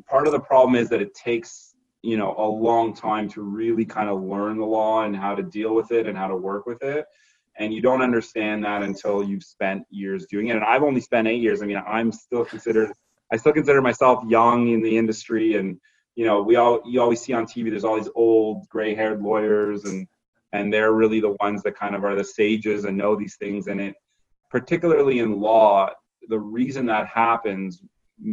part of the problem is that it takes you know a long time to really kind of learn the law and how to deal with it and how to work with it. And you don't understand that until you've spent years doing it. And i've only spent eight years. I mean i'm still considered i still consider myself young in the industry. And you know we all you always see on tv there's all these old gray haired lawyers and and they're really the ones that kind of are the sages and know these things. And it particularly in law the reason that happens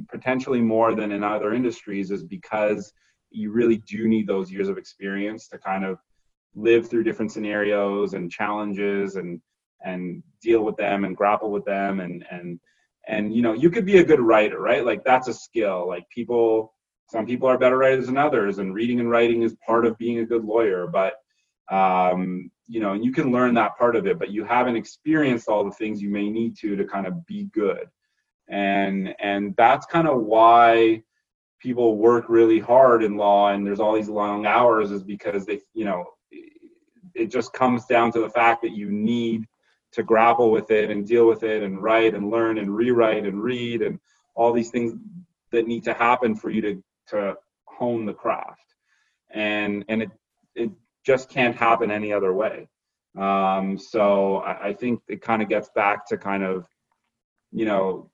potentially more than in other industries is because you really do need those years of experience to kind of live through different scenarios and challenges and and deal with them and grapple with them. And and and you know you could be a good writer right? Like that's a skill. Like people some people are better writers than others and reading and writing is part of being a good lawyer. But um, you know and you can learn that part of it but you haven't experienced all the things you may need to to kind of be good and and that's kind of why people work really hard in law and there's all these long hours is because they you know it just comes down to the fact that you need to grapple with it and deal with it and write and learn and rewrite and read and all these things that need to happen for you to to hone the craft. And and it it just can't happen any other way. Um, so I, I think it kind of gets back to kind of you know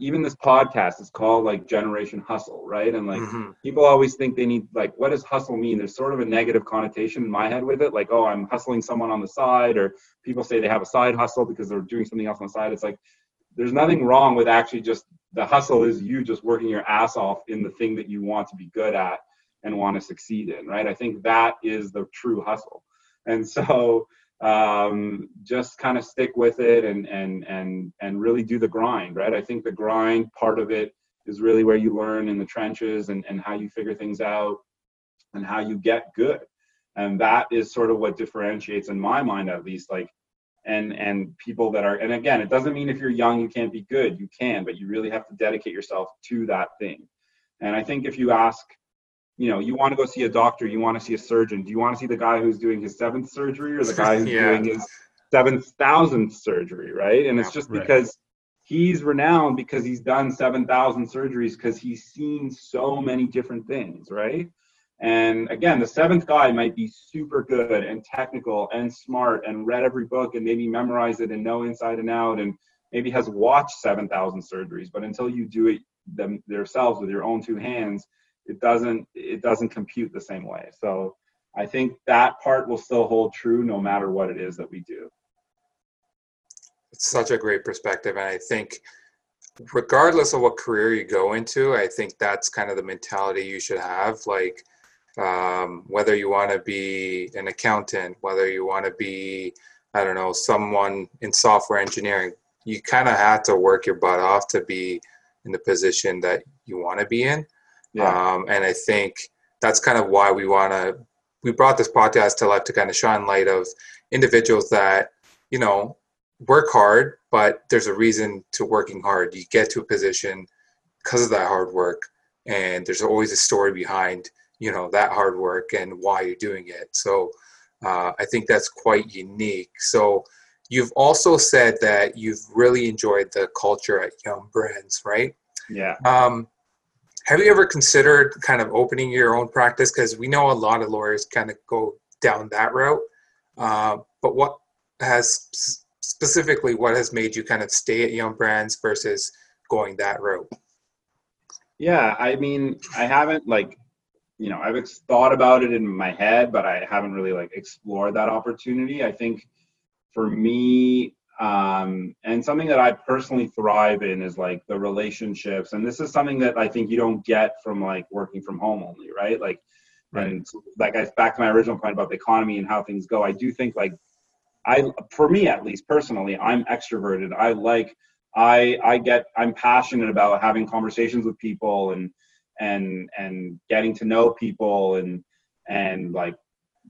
even this podcast is called like generation hustle right? And like Mhm. people always think they need like what does hustle mean? There's sort of a negative connotation in my head with it like oh i'm hustling someone on the side or people say they have a side hustle because they're doing something else on the side. It's like there's nothing wrong with actually just the hustle is you just working your ass off in the thing that you want to be good at and want to succeed in right? I think that is the true hustle. And so um, just kind of stick with it and and and and really do the grind right? I think the grind part of it is really where you learn in the trenches and, and how you figure things out and how you get good. And that is sort of what differentiates in my mind at least like and and people that are and again it doesn't mean if you're young you can't be good. You can but you really have to dedicate yourself to that thing. And i think if you ask you know you want to go see a doctor you want to see a surgeon do you want to see the guy who's doing his seventh surgery or the guy who's Yeah. doing his seventh thousandth surgery right and it's just right. because he's renowned because he's done 7,000 surgeries because he's seen so many different things, right? And again, the seventh guy might be super good and technical and smart and read every book and maybe memorized it and know inside and out and maybe has watched 7,000 surgeries. But until you do it them themselves with your own two hands, it doesn't it doesn't compute the same way. So I think that part will still hold true no matter what it is that we do. It's such a great perspective. And I think, regardless of what career you go into, I think that's kind of the mentality you should have. Like, um, whether you want to be an accountant, whether you want to be, I don't know, someone in software engineering, you kind of have to work your butt off to be in the position that you want to be in. Yeah. Um, and I think that's kind of why we want to, we brought this podcast to life to kind of shine light of individuals that, you know, work hard, but there's a reason to working hard. You get to a position because of that hard work, and there's always a story behind, you know, that hard work and why you're doing it. So uh, I think that's quite unique. So you've also said that you've really enjoyed the culture at Yum Brands, right? Yeah. Um, have you ever considered kind of opening your own practice? Because we know a lot of lawyers kind of go down that route. Uh, but what has specifically what has made you kind of stay at Yum Brands versus going that route? Yeah, I mean, I haven't like, you know, I've thought about it in my head, but I haven't really like explored that opportunity. I think for me, um, and something that I personally thrive in is like the relationships. And this is something that I think you don't get from like working from home only, right? Like, right. and like I back to my original point about the economy and how things go. I do think like I, for me at least personally, I'm extroverted. I like, I I get I'm passionate about having conversations with people and and and getting to know people and and like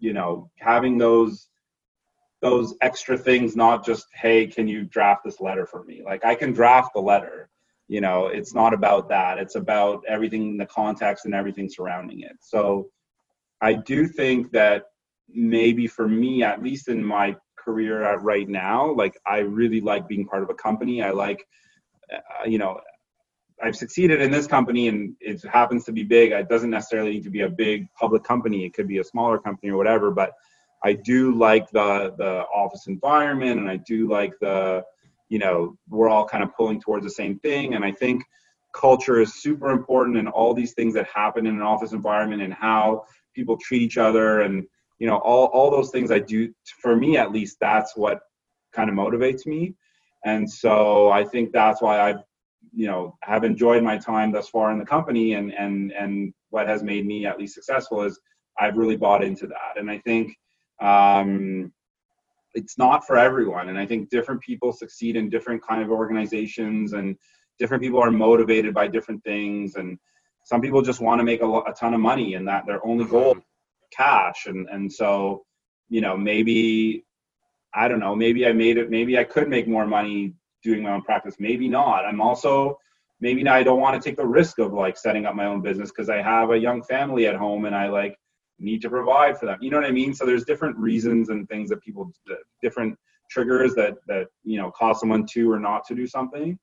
you know having those those extra things, not just, hey, can you draft this letter for me? Like I can draft the letter. You know, it's not about that. It's about everything, the context and everything surrounding it. So I do think that maybe for me, at least in my career right now, like I really like being part of a company. I like, uh, you know, I've succeeded in this company and it happens to be big. It doesn't necessarily need to be a big public company. It could be a smaller company or whatever, but I do like the the office environment, and I do like the you know we're all kind of pulling towards the same thing. And I think culture is super important, and all these things that happen in an office environment, and how people treat each other, and you know all all those things. I do for me at least. That's what kind of motivates me, and so I think that's why I've you know have enjoyed my time thus far in the company, and and and what has made me at least successful is I've really bought into that, and I think um, it's not for everyone and i think different people succeed in different kind of organizations and different people are motivated by different things and some people just want to make a, a ton of money and that their only goal mm-hmm. cash and and so you know maybe i don't know maybe i made it maybe i could make more money doing my own practice maybe not i'm also maybe i don't want to take the risk of like setting up my own business because i have a young family at home and i like need to provide for them. You know what I mean? So there's different reasons and things that people, different triggers that that you know cause someone to or not to do something.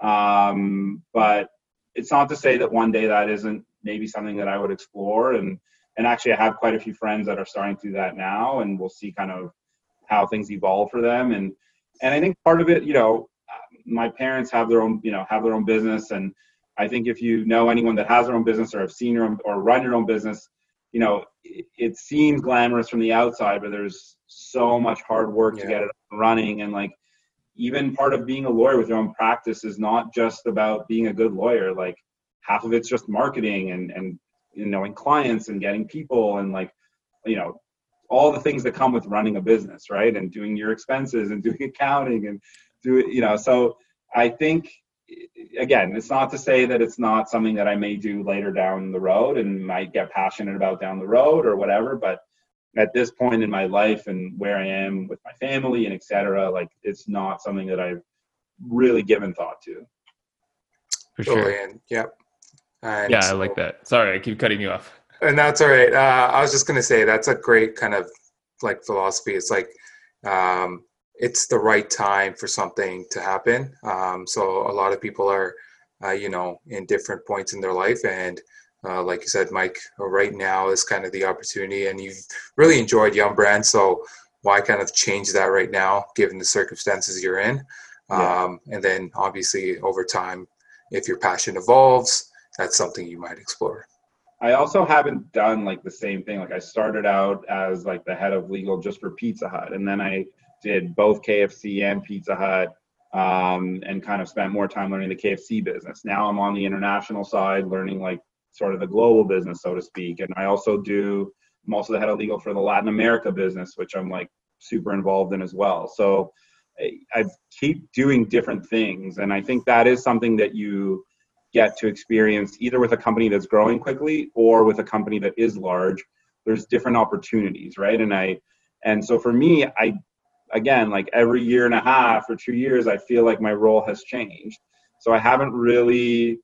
Um, but it's not to say that one day that isn't maybe something that I would explore. And and actually, I have quite a few friends that are starting to do that now, and we'll see kind of how things evolve for them. And and I think part of it, you know, my parents have their own, you know, have their own business, and I think if you know anyone that has their own business or have seen your own, or run your own business, you know, it, it seems glamorous from the outside, but there's so much hard work yeah. to get it running. And like, even part of being a lawyer with your own practice is not just about being a good lawyer. Like, half of it's just marketing and and you know, knowing clients and getting people and like, you know, all the things that come with running a business, right? And doing your expenses and doing accounting and do it, you know. So I think again, it's not to say that it's not something that I may do later down the road and might get passionate about down the road or whatever. But at this point in my life and where I am with my family and etc., like it's not something that I've really given thought to. For sure. Oh, yep. And yeah, so, I like that. Sorry, I keep cutting you off. And that's all right. Uh, I was just gonna say that's a great kind of like philosophy. It's like um, it's the right time for something to happen. Um, so a lot of people are, uh, you know, in different points in their life, and uh, like you said, Mike, right now is kind of the opportunity, and you've really enjoyed Yum Brand, so why kind of change that right now, given the circumstances you're in? Yeah. Um, and then obviously over time, if your passion evolves, that's something you might explore. I also haven't done like the same thing. Like I started out as like the head of legal just for Pizza Hut, and then I did both KFC and Pizza Hut, um, and kind of spent more time learning the KFC business. Now I'm on the international side, learning like sort of the global business, so to speak. And I also do, I'm also the head of legal for the Latin America business, which I'm like super involved in as well. So I keep doing different things, and I think that is something that you get to experience either with a company that's growing quickly or with a company that is large. There's different opportunities, right? And I, and so for me, I, again, like every year and a half or two years, I feel like my role has changed. So I haven't really,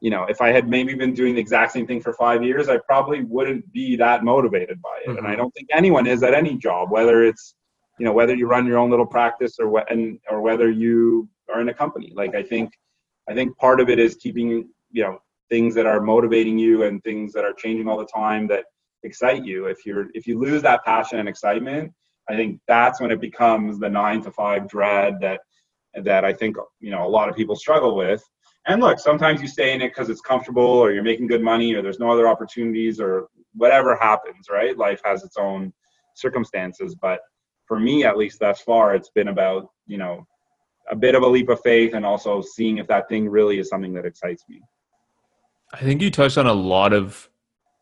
you know, if I had maybe been doing the exact same thing for five years, I probably wouldn't be that motivated by it. Mm-hmm. And I don't think anyone is at any job, whether it's, you know, whether you run your own little practice or what, and or whether you are in a company. Like I think I think part of it is keeping, you know, things that are motivating you and things that are changing all the time that excite you. If you're if you lose that passion and excitement, I think that's when it becomes the nine to five dread that that I think you know a lot of people struggle with. And look, sometimes you stay in it because it's comfortable or you're making good money or there's no other opportunities or whatever happens, right? Life has its own circumstances. But for me, at least thus far, it's been about, you know, a bit of a leap of faith and also seeing if that thing really is something that excites me. I think you touched on a lot of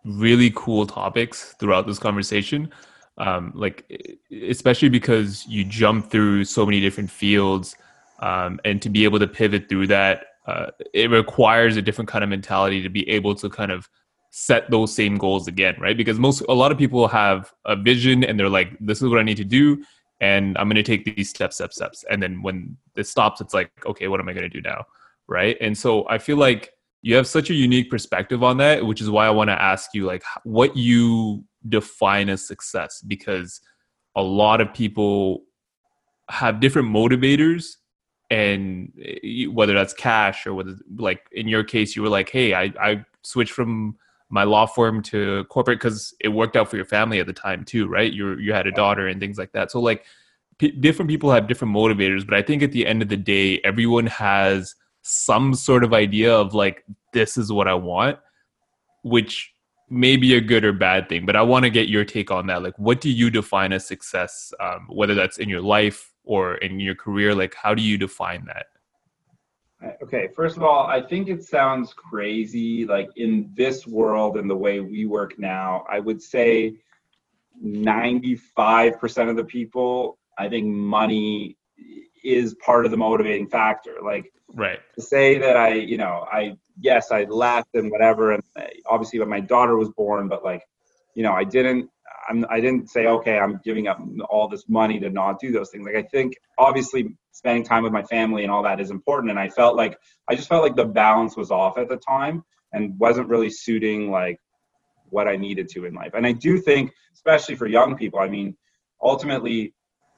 really cool topics throughout this conversation. Um, like, especially because you jump through so many different fields, um, and to be able to pivot through that, uh, it requires a different kind of mentality to be able to kind of set those same goals again, right? Because most, a lot of people have a vision and they're like, this is what I need to do and I'm going to take these steps, steps, steps. And then when it stops, it's like, okay, what am I going to do now? Right. And so I feel like you have such a unique perspective on that, which is why I want to ask you, like, what you define as success, because a lot of people have different motivators and eh, whether that's cash or whether like in your case you were like hey i, I switched from my law firm to corporate because it worked out for your family at the time too, right? You you had a daughter and things like that. So like p- different people have different motivators, but I think at the end of the day, everyone has some sort of idea of like this is what I want, which may be a good or bad thing. But I want to get your take on that. Like, what do you define as success? Um, whether that's in your life or in your career, like how do you define that? Okay, first of all, I think it sounds crazy. Like in this world and the way we work now, I would say 95% of the people, I think money is part of the motivating factor. Like, right. To say that I, you know, I, yes, I left and whatever. And uh, obviously, when my daughter was born, but like, you know, I didn't I'm, I didn't say, okay, I'm giving up all this money to not do those things. Like, I think obviously spending time with my family and all that is important. And I felt like, I just felt like the balance was off at the time and wasn't really suiting like what I needed to in life. And I do think, especially for young people, I mean, ultimately,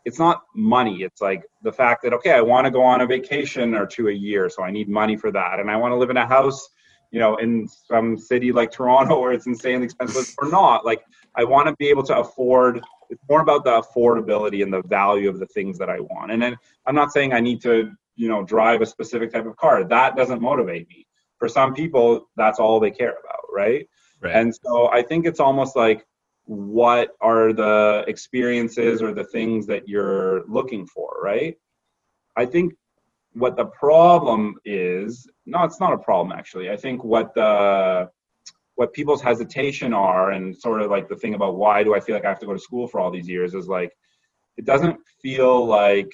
it's not money. It's like the fact that, okay, I want to go on a vacation or two a year. So I need money for that. And I want to live in a house you know, in some city like Toronto where it's insanely expensive or not. Like I want to be able to afford. It's more about the affordability and the value of the things that I want. And then I'm not saying I need to, you know, drive a specific type of car. That doesn't motivate me. For some people, that's all they care about, right? right. And so I think it's almost like what are the experiences or the things that you're looking for, right? I think what the problem is no it's not a problem actually i think what the what people's hesitation are and sort of like the thing about why do i feel like i have to go to school for all these years is like it doesn't feel like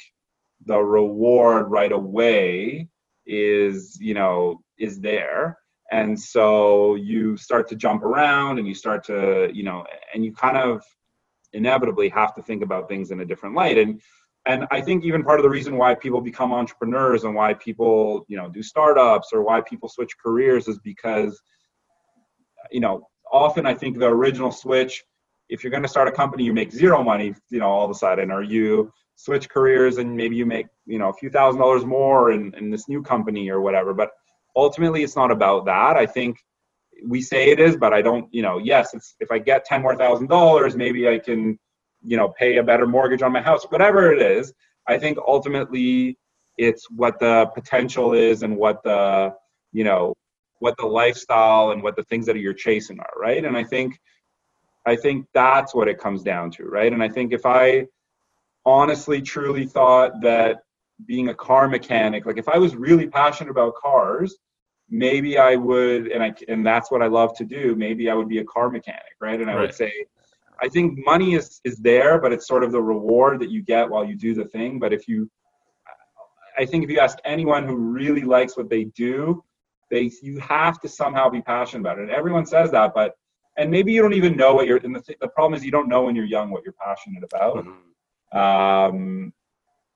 the reward right away is you know is there and so you start to jump around and you start to you know and you kind of inevitably have to think about things in a different light. And and i think even part of the reason why people become entrepreneurs and why people you know do startups or why people switch careers is because you know often i think the original switch if you're going to start a company you make zero money you know all of a sudden or you switch careers and maybe you make you know a few thousand dollars more in, in this new company or whatever. But ultimately it's not about that. I think we say it is but i don't you know yes if i get 10 more thousand dollars maybe i can you know pay a better mortgage on my house whatever it is. I think ultimately it's what the potential is and what the you know what the lifestyle and what the things that you're chasing are right? And i think i think that's what it comes down to right? And i think if i honestly truly thought that being a car mechanic like if i was really passionate about cars maybe i would and i and that's what i love to do maybe i would be a car mechanic right and i right. would say I think money is is there, but it's sort of the reward that you get while you do the thing. But if you, I think if you ask anyone who really likes what they do, they you have to somehow be passionate about it. And everyone says that, but and maybe you don't even know what you're. And the, th- the problem is you don't know when you're young what you're passionate about. Mhm. Um,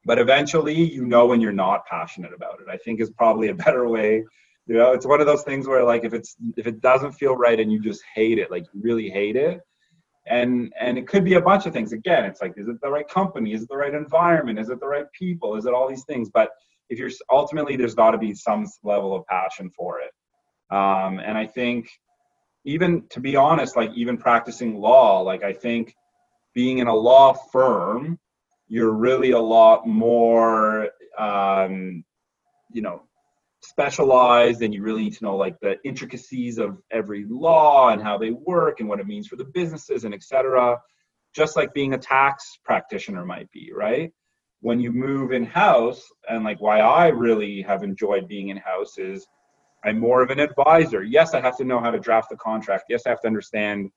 but eventually, you know when you're not passionate about it. I think is probably a better way. You know, it's one of those things where like if it's if it doesn't feel right and you just hate it, like you really hate it, and and it could be a bunch of things. Again, it's like is it the right company? Is it the right environment? Is it the right people? Is it all these things? But if you're ultimately, there's got to be some level of passion for it. Um, and I think even to be honest, like even practicing law, like I think being in a law firm, you're really a lot more, um, you know, specialized and you really need to know like the intricacies of every law and how they work and what it means for the businesses and etc. Just like being a tax practitioner might be, right? When you move in house, and like why I really have enjoyed being in house is I'm more of an advisor. Yes, I have to know how to draft the contract. Yes, I have to understand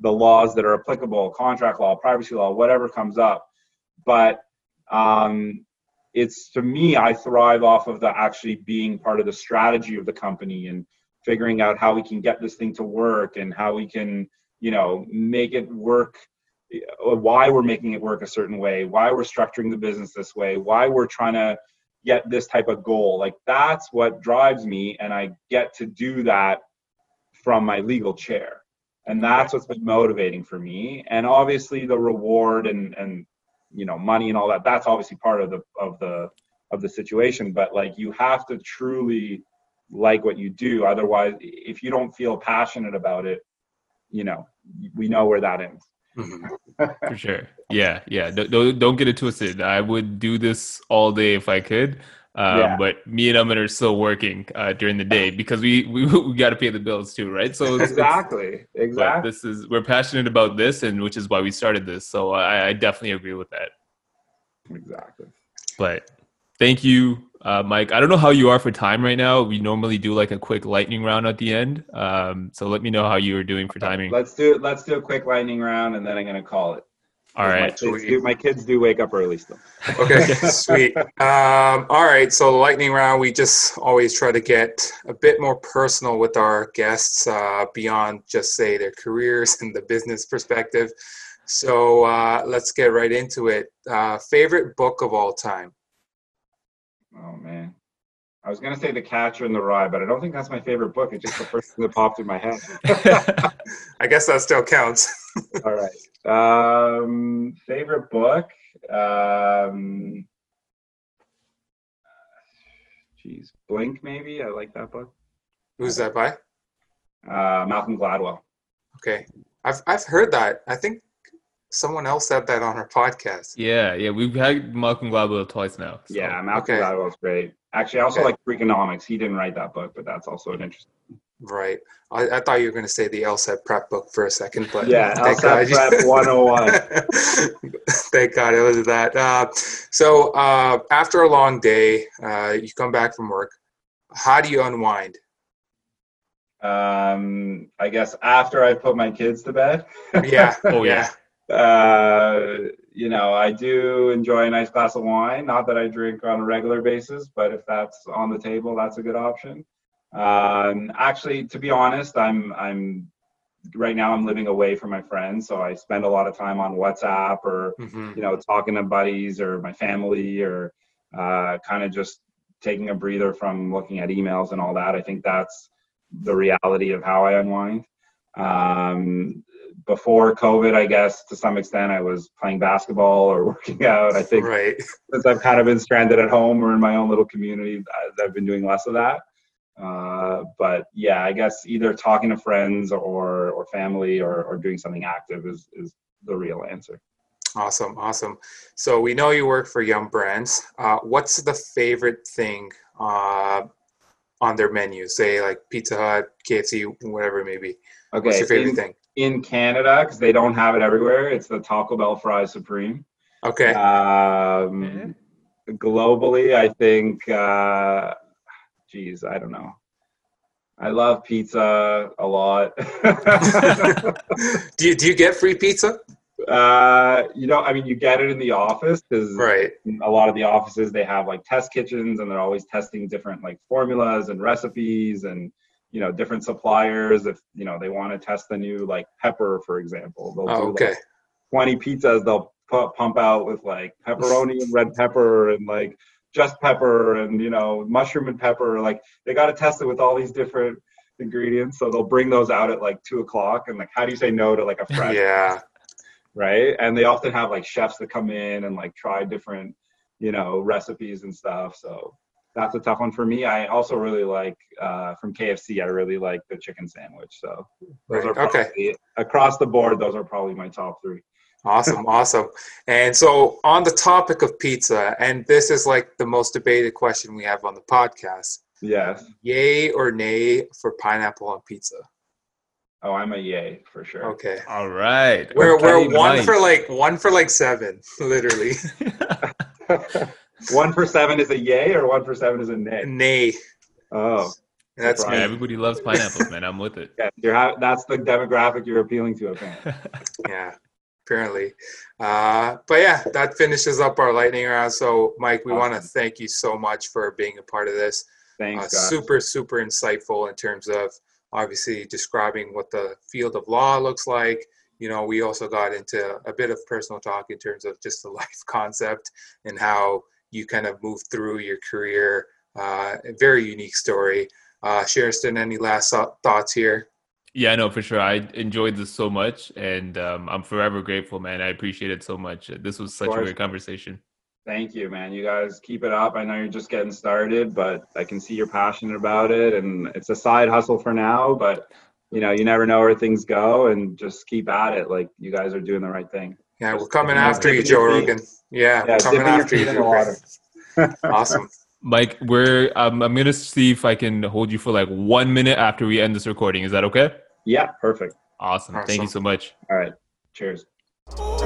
the laws that are applicable, contract law, privacy law, whatever comes up. But um, it's to me, I thrive off of the actually being part of the strategy of the company and figuring out how we can get this thing to work and how we can, you know, make it work. Why we're making it work a certain way, why we're structuring the business this way, why we're trying to get this type of goal. Like that's what drives me, and I get to do that from my legal chair and that's what's been motivating for me and obviously the reward and and you know money and all that that's obviously part of the of the of the situation but like you have to truly like what you do otherwise if you don't feel passionate about it you know we know where that ends Mhm. For sure. Yeah, yeah. Don't don't get it twisted. I would do this all day if I could. Um, Yeah. But me and Amin are still working uh, during the day because we we, we got to pay the bills too, right? So it's, it's- exactly but exactly this is we're passionate about this, and which is why we started this. So I, I definitely agree with that. exactly But thank you, uh, Mike. I don't know how you are for time right now. We normally do like a quick lightning round at the end. Um, so let me know how you are doing for timing. let's do let's do a quick lightning round and then i'm gonna call it All my kids, do, my kids do wake up early still Okay, sweet. Um, all right, so the lightning round, we just always try to get a bit more personal with our guests uh, beyond just say their careers and the business perspective. So uh, let's get right into it. Uh, favorite book of all time? Oh man. I was gonna say The Catcher in the Rye, but I don't think that's my favorite book. It's just the first thing that popped in my head. I guess that still counts. All right. Um, favorite book. Um, geez, Blink maybe. I like that book. Who's that by? Uh, Malcolm Gladwell. Okay, I've I've heard that. I think someone else said that on her podcast. yeah, yeah. We've had Malcolm Gladwell twice now. so- Yeah, Malcolm okay. Gladwell's great. Actually, I also Okay. like Freakonomics. He didn't write that book, but that's also an interesting. Right. I, I thought you were going to say the LSAT prep book for a second, but Yeah, thank LSAT God Prep 101. thank God it was that. Uh, so uh, after a long day, uh, you come back from work. How do you unwind? Um, I guess after I put my kids to bed. Yeah. Oh, yeah. uh, you know, I do enjoy a nice glass of wine. Not that I drink on a regular basis, but if that's on the table, that's a good option. Um, actually, to be honest, I'm I'm right now I'm living away from my friends, so I spend a lot of time on WhatsApp or Mhm. you know talking to buddies or my family or uh, kind of just taking a breather from looking at emails and all that. I think that's the reality of how I unwind. Um, before COVID, I guess to some extent, I was playing basketball or working out. I think Right. since I've kind of been stranded at home or in my own little community, I- I've been doing less of that. Uh, but yeah, I guess either talking to friends or or family or, or doing something active is is the real answer. Awesome. Awesome. So we know you work for Yum Brands. Uh, what's the favorite thing uh, on their menu? Say like Pizza Hut, KFC, whatever it may be. Okay, What's your favorite in, thing? In Canada because they don't have it everywhere. It's the Taco Bell fries supreme. Okay. Um, globally, I think. Uh, geez, I don't know. I love pizza a lot. do you do you get free pizza? uh, you know, I mean, you get it in the office because Right. a lot of the offices they have like test kitchens and they're always testing different like formulas and recipes and you know different suppliers if you know they want to test the new like pepper for example they'll Oh, do okay. like 20 pizzas they'll pu- pump out with like pepperoni and red pepper and like just pepper and you know mushroom and pepper like they got to test it with all these different ingredients so they'll bring those out at like two o'clock and like how do you say no to like a fresh Yeah. right? And they often have like chefs that come in and like try different, you know, recipes and stuff. So that's a tough one for me. I also really like uh, from KFC. I really like the chicken sandwich. So those Right. are Okay. across the board. Those are probably my top three. Awesome, awesome. And so, on the topic of pizza, and this is like the most debated question we have on the podcast Yes. yay or nay for pineapple on pizza? Oh, I'm a yay for sure. Okay. All right. We're, we're one nice. for like one for like seven, literally. one for seven is a yay, or one for seven is a nay. Nay. Oh, That's Yeah, me. everybody loves pineapples, man. I'm with it. yeah. You're ha- that's the demographic you're appealing to. Apparently. Yeah, apparently. Uh, but yeah, that finishes up our lightning round. So, Mike, we want to thank you so much for being a part of this. Thanks, uh, super super insightful in terms of obviously describing what the field of law looks like you know we also got into a bit of personal talk in terms of just the life concept and how you kind of moved through your career uh, a very unique story uh, Sheriston, any last thoughts here Yeah, no, for sure. I enjoyed this so much, and um, I'm forever grateful, man. I appreciate it so much. This was such a great conversation. Thank you, man. You guys keep it up. I know you're just getting started, but I can see you're passionate about it, and it's a side hustle for now. But you know, you never know where things go, and just keep at it. Like you guys are doing the right thing. Yeah we're coming dipping- after you joe rogan yeah, Yeah, we're coming after you feet in the Joe awesome Mike, we're um, I'm gonna see if I can hold you for like one minute after we end this recording. Is that okay? Yeah, perfect. Awesome. Thank you so much. All right. Cheers. Ooh.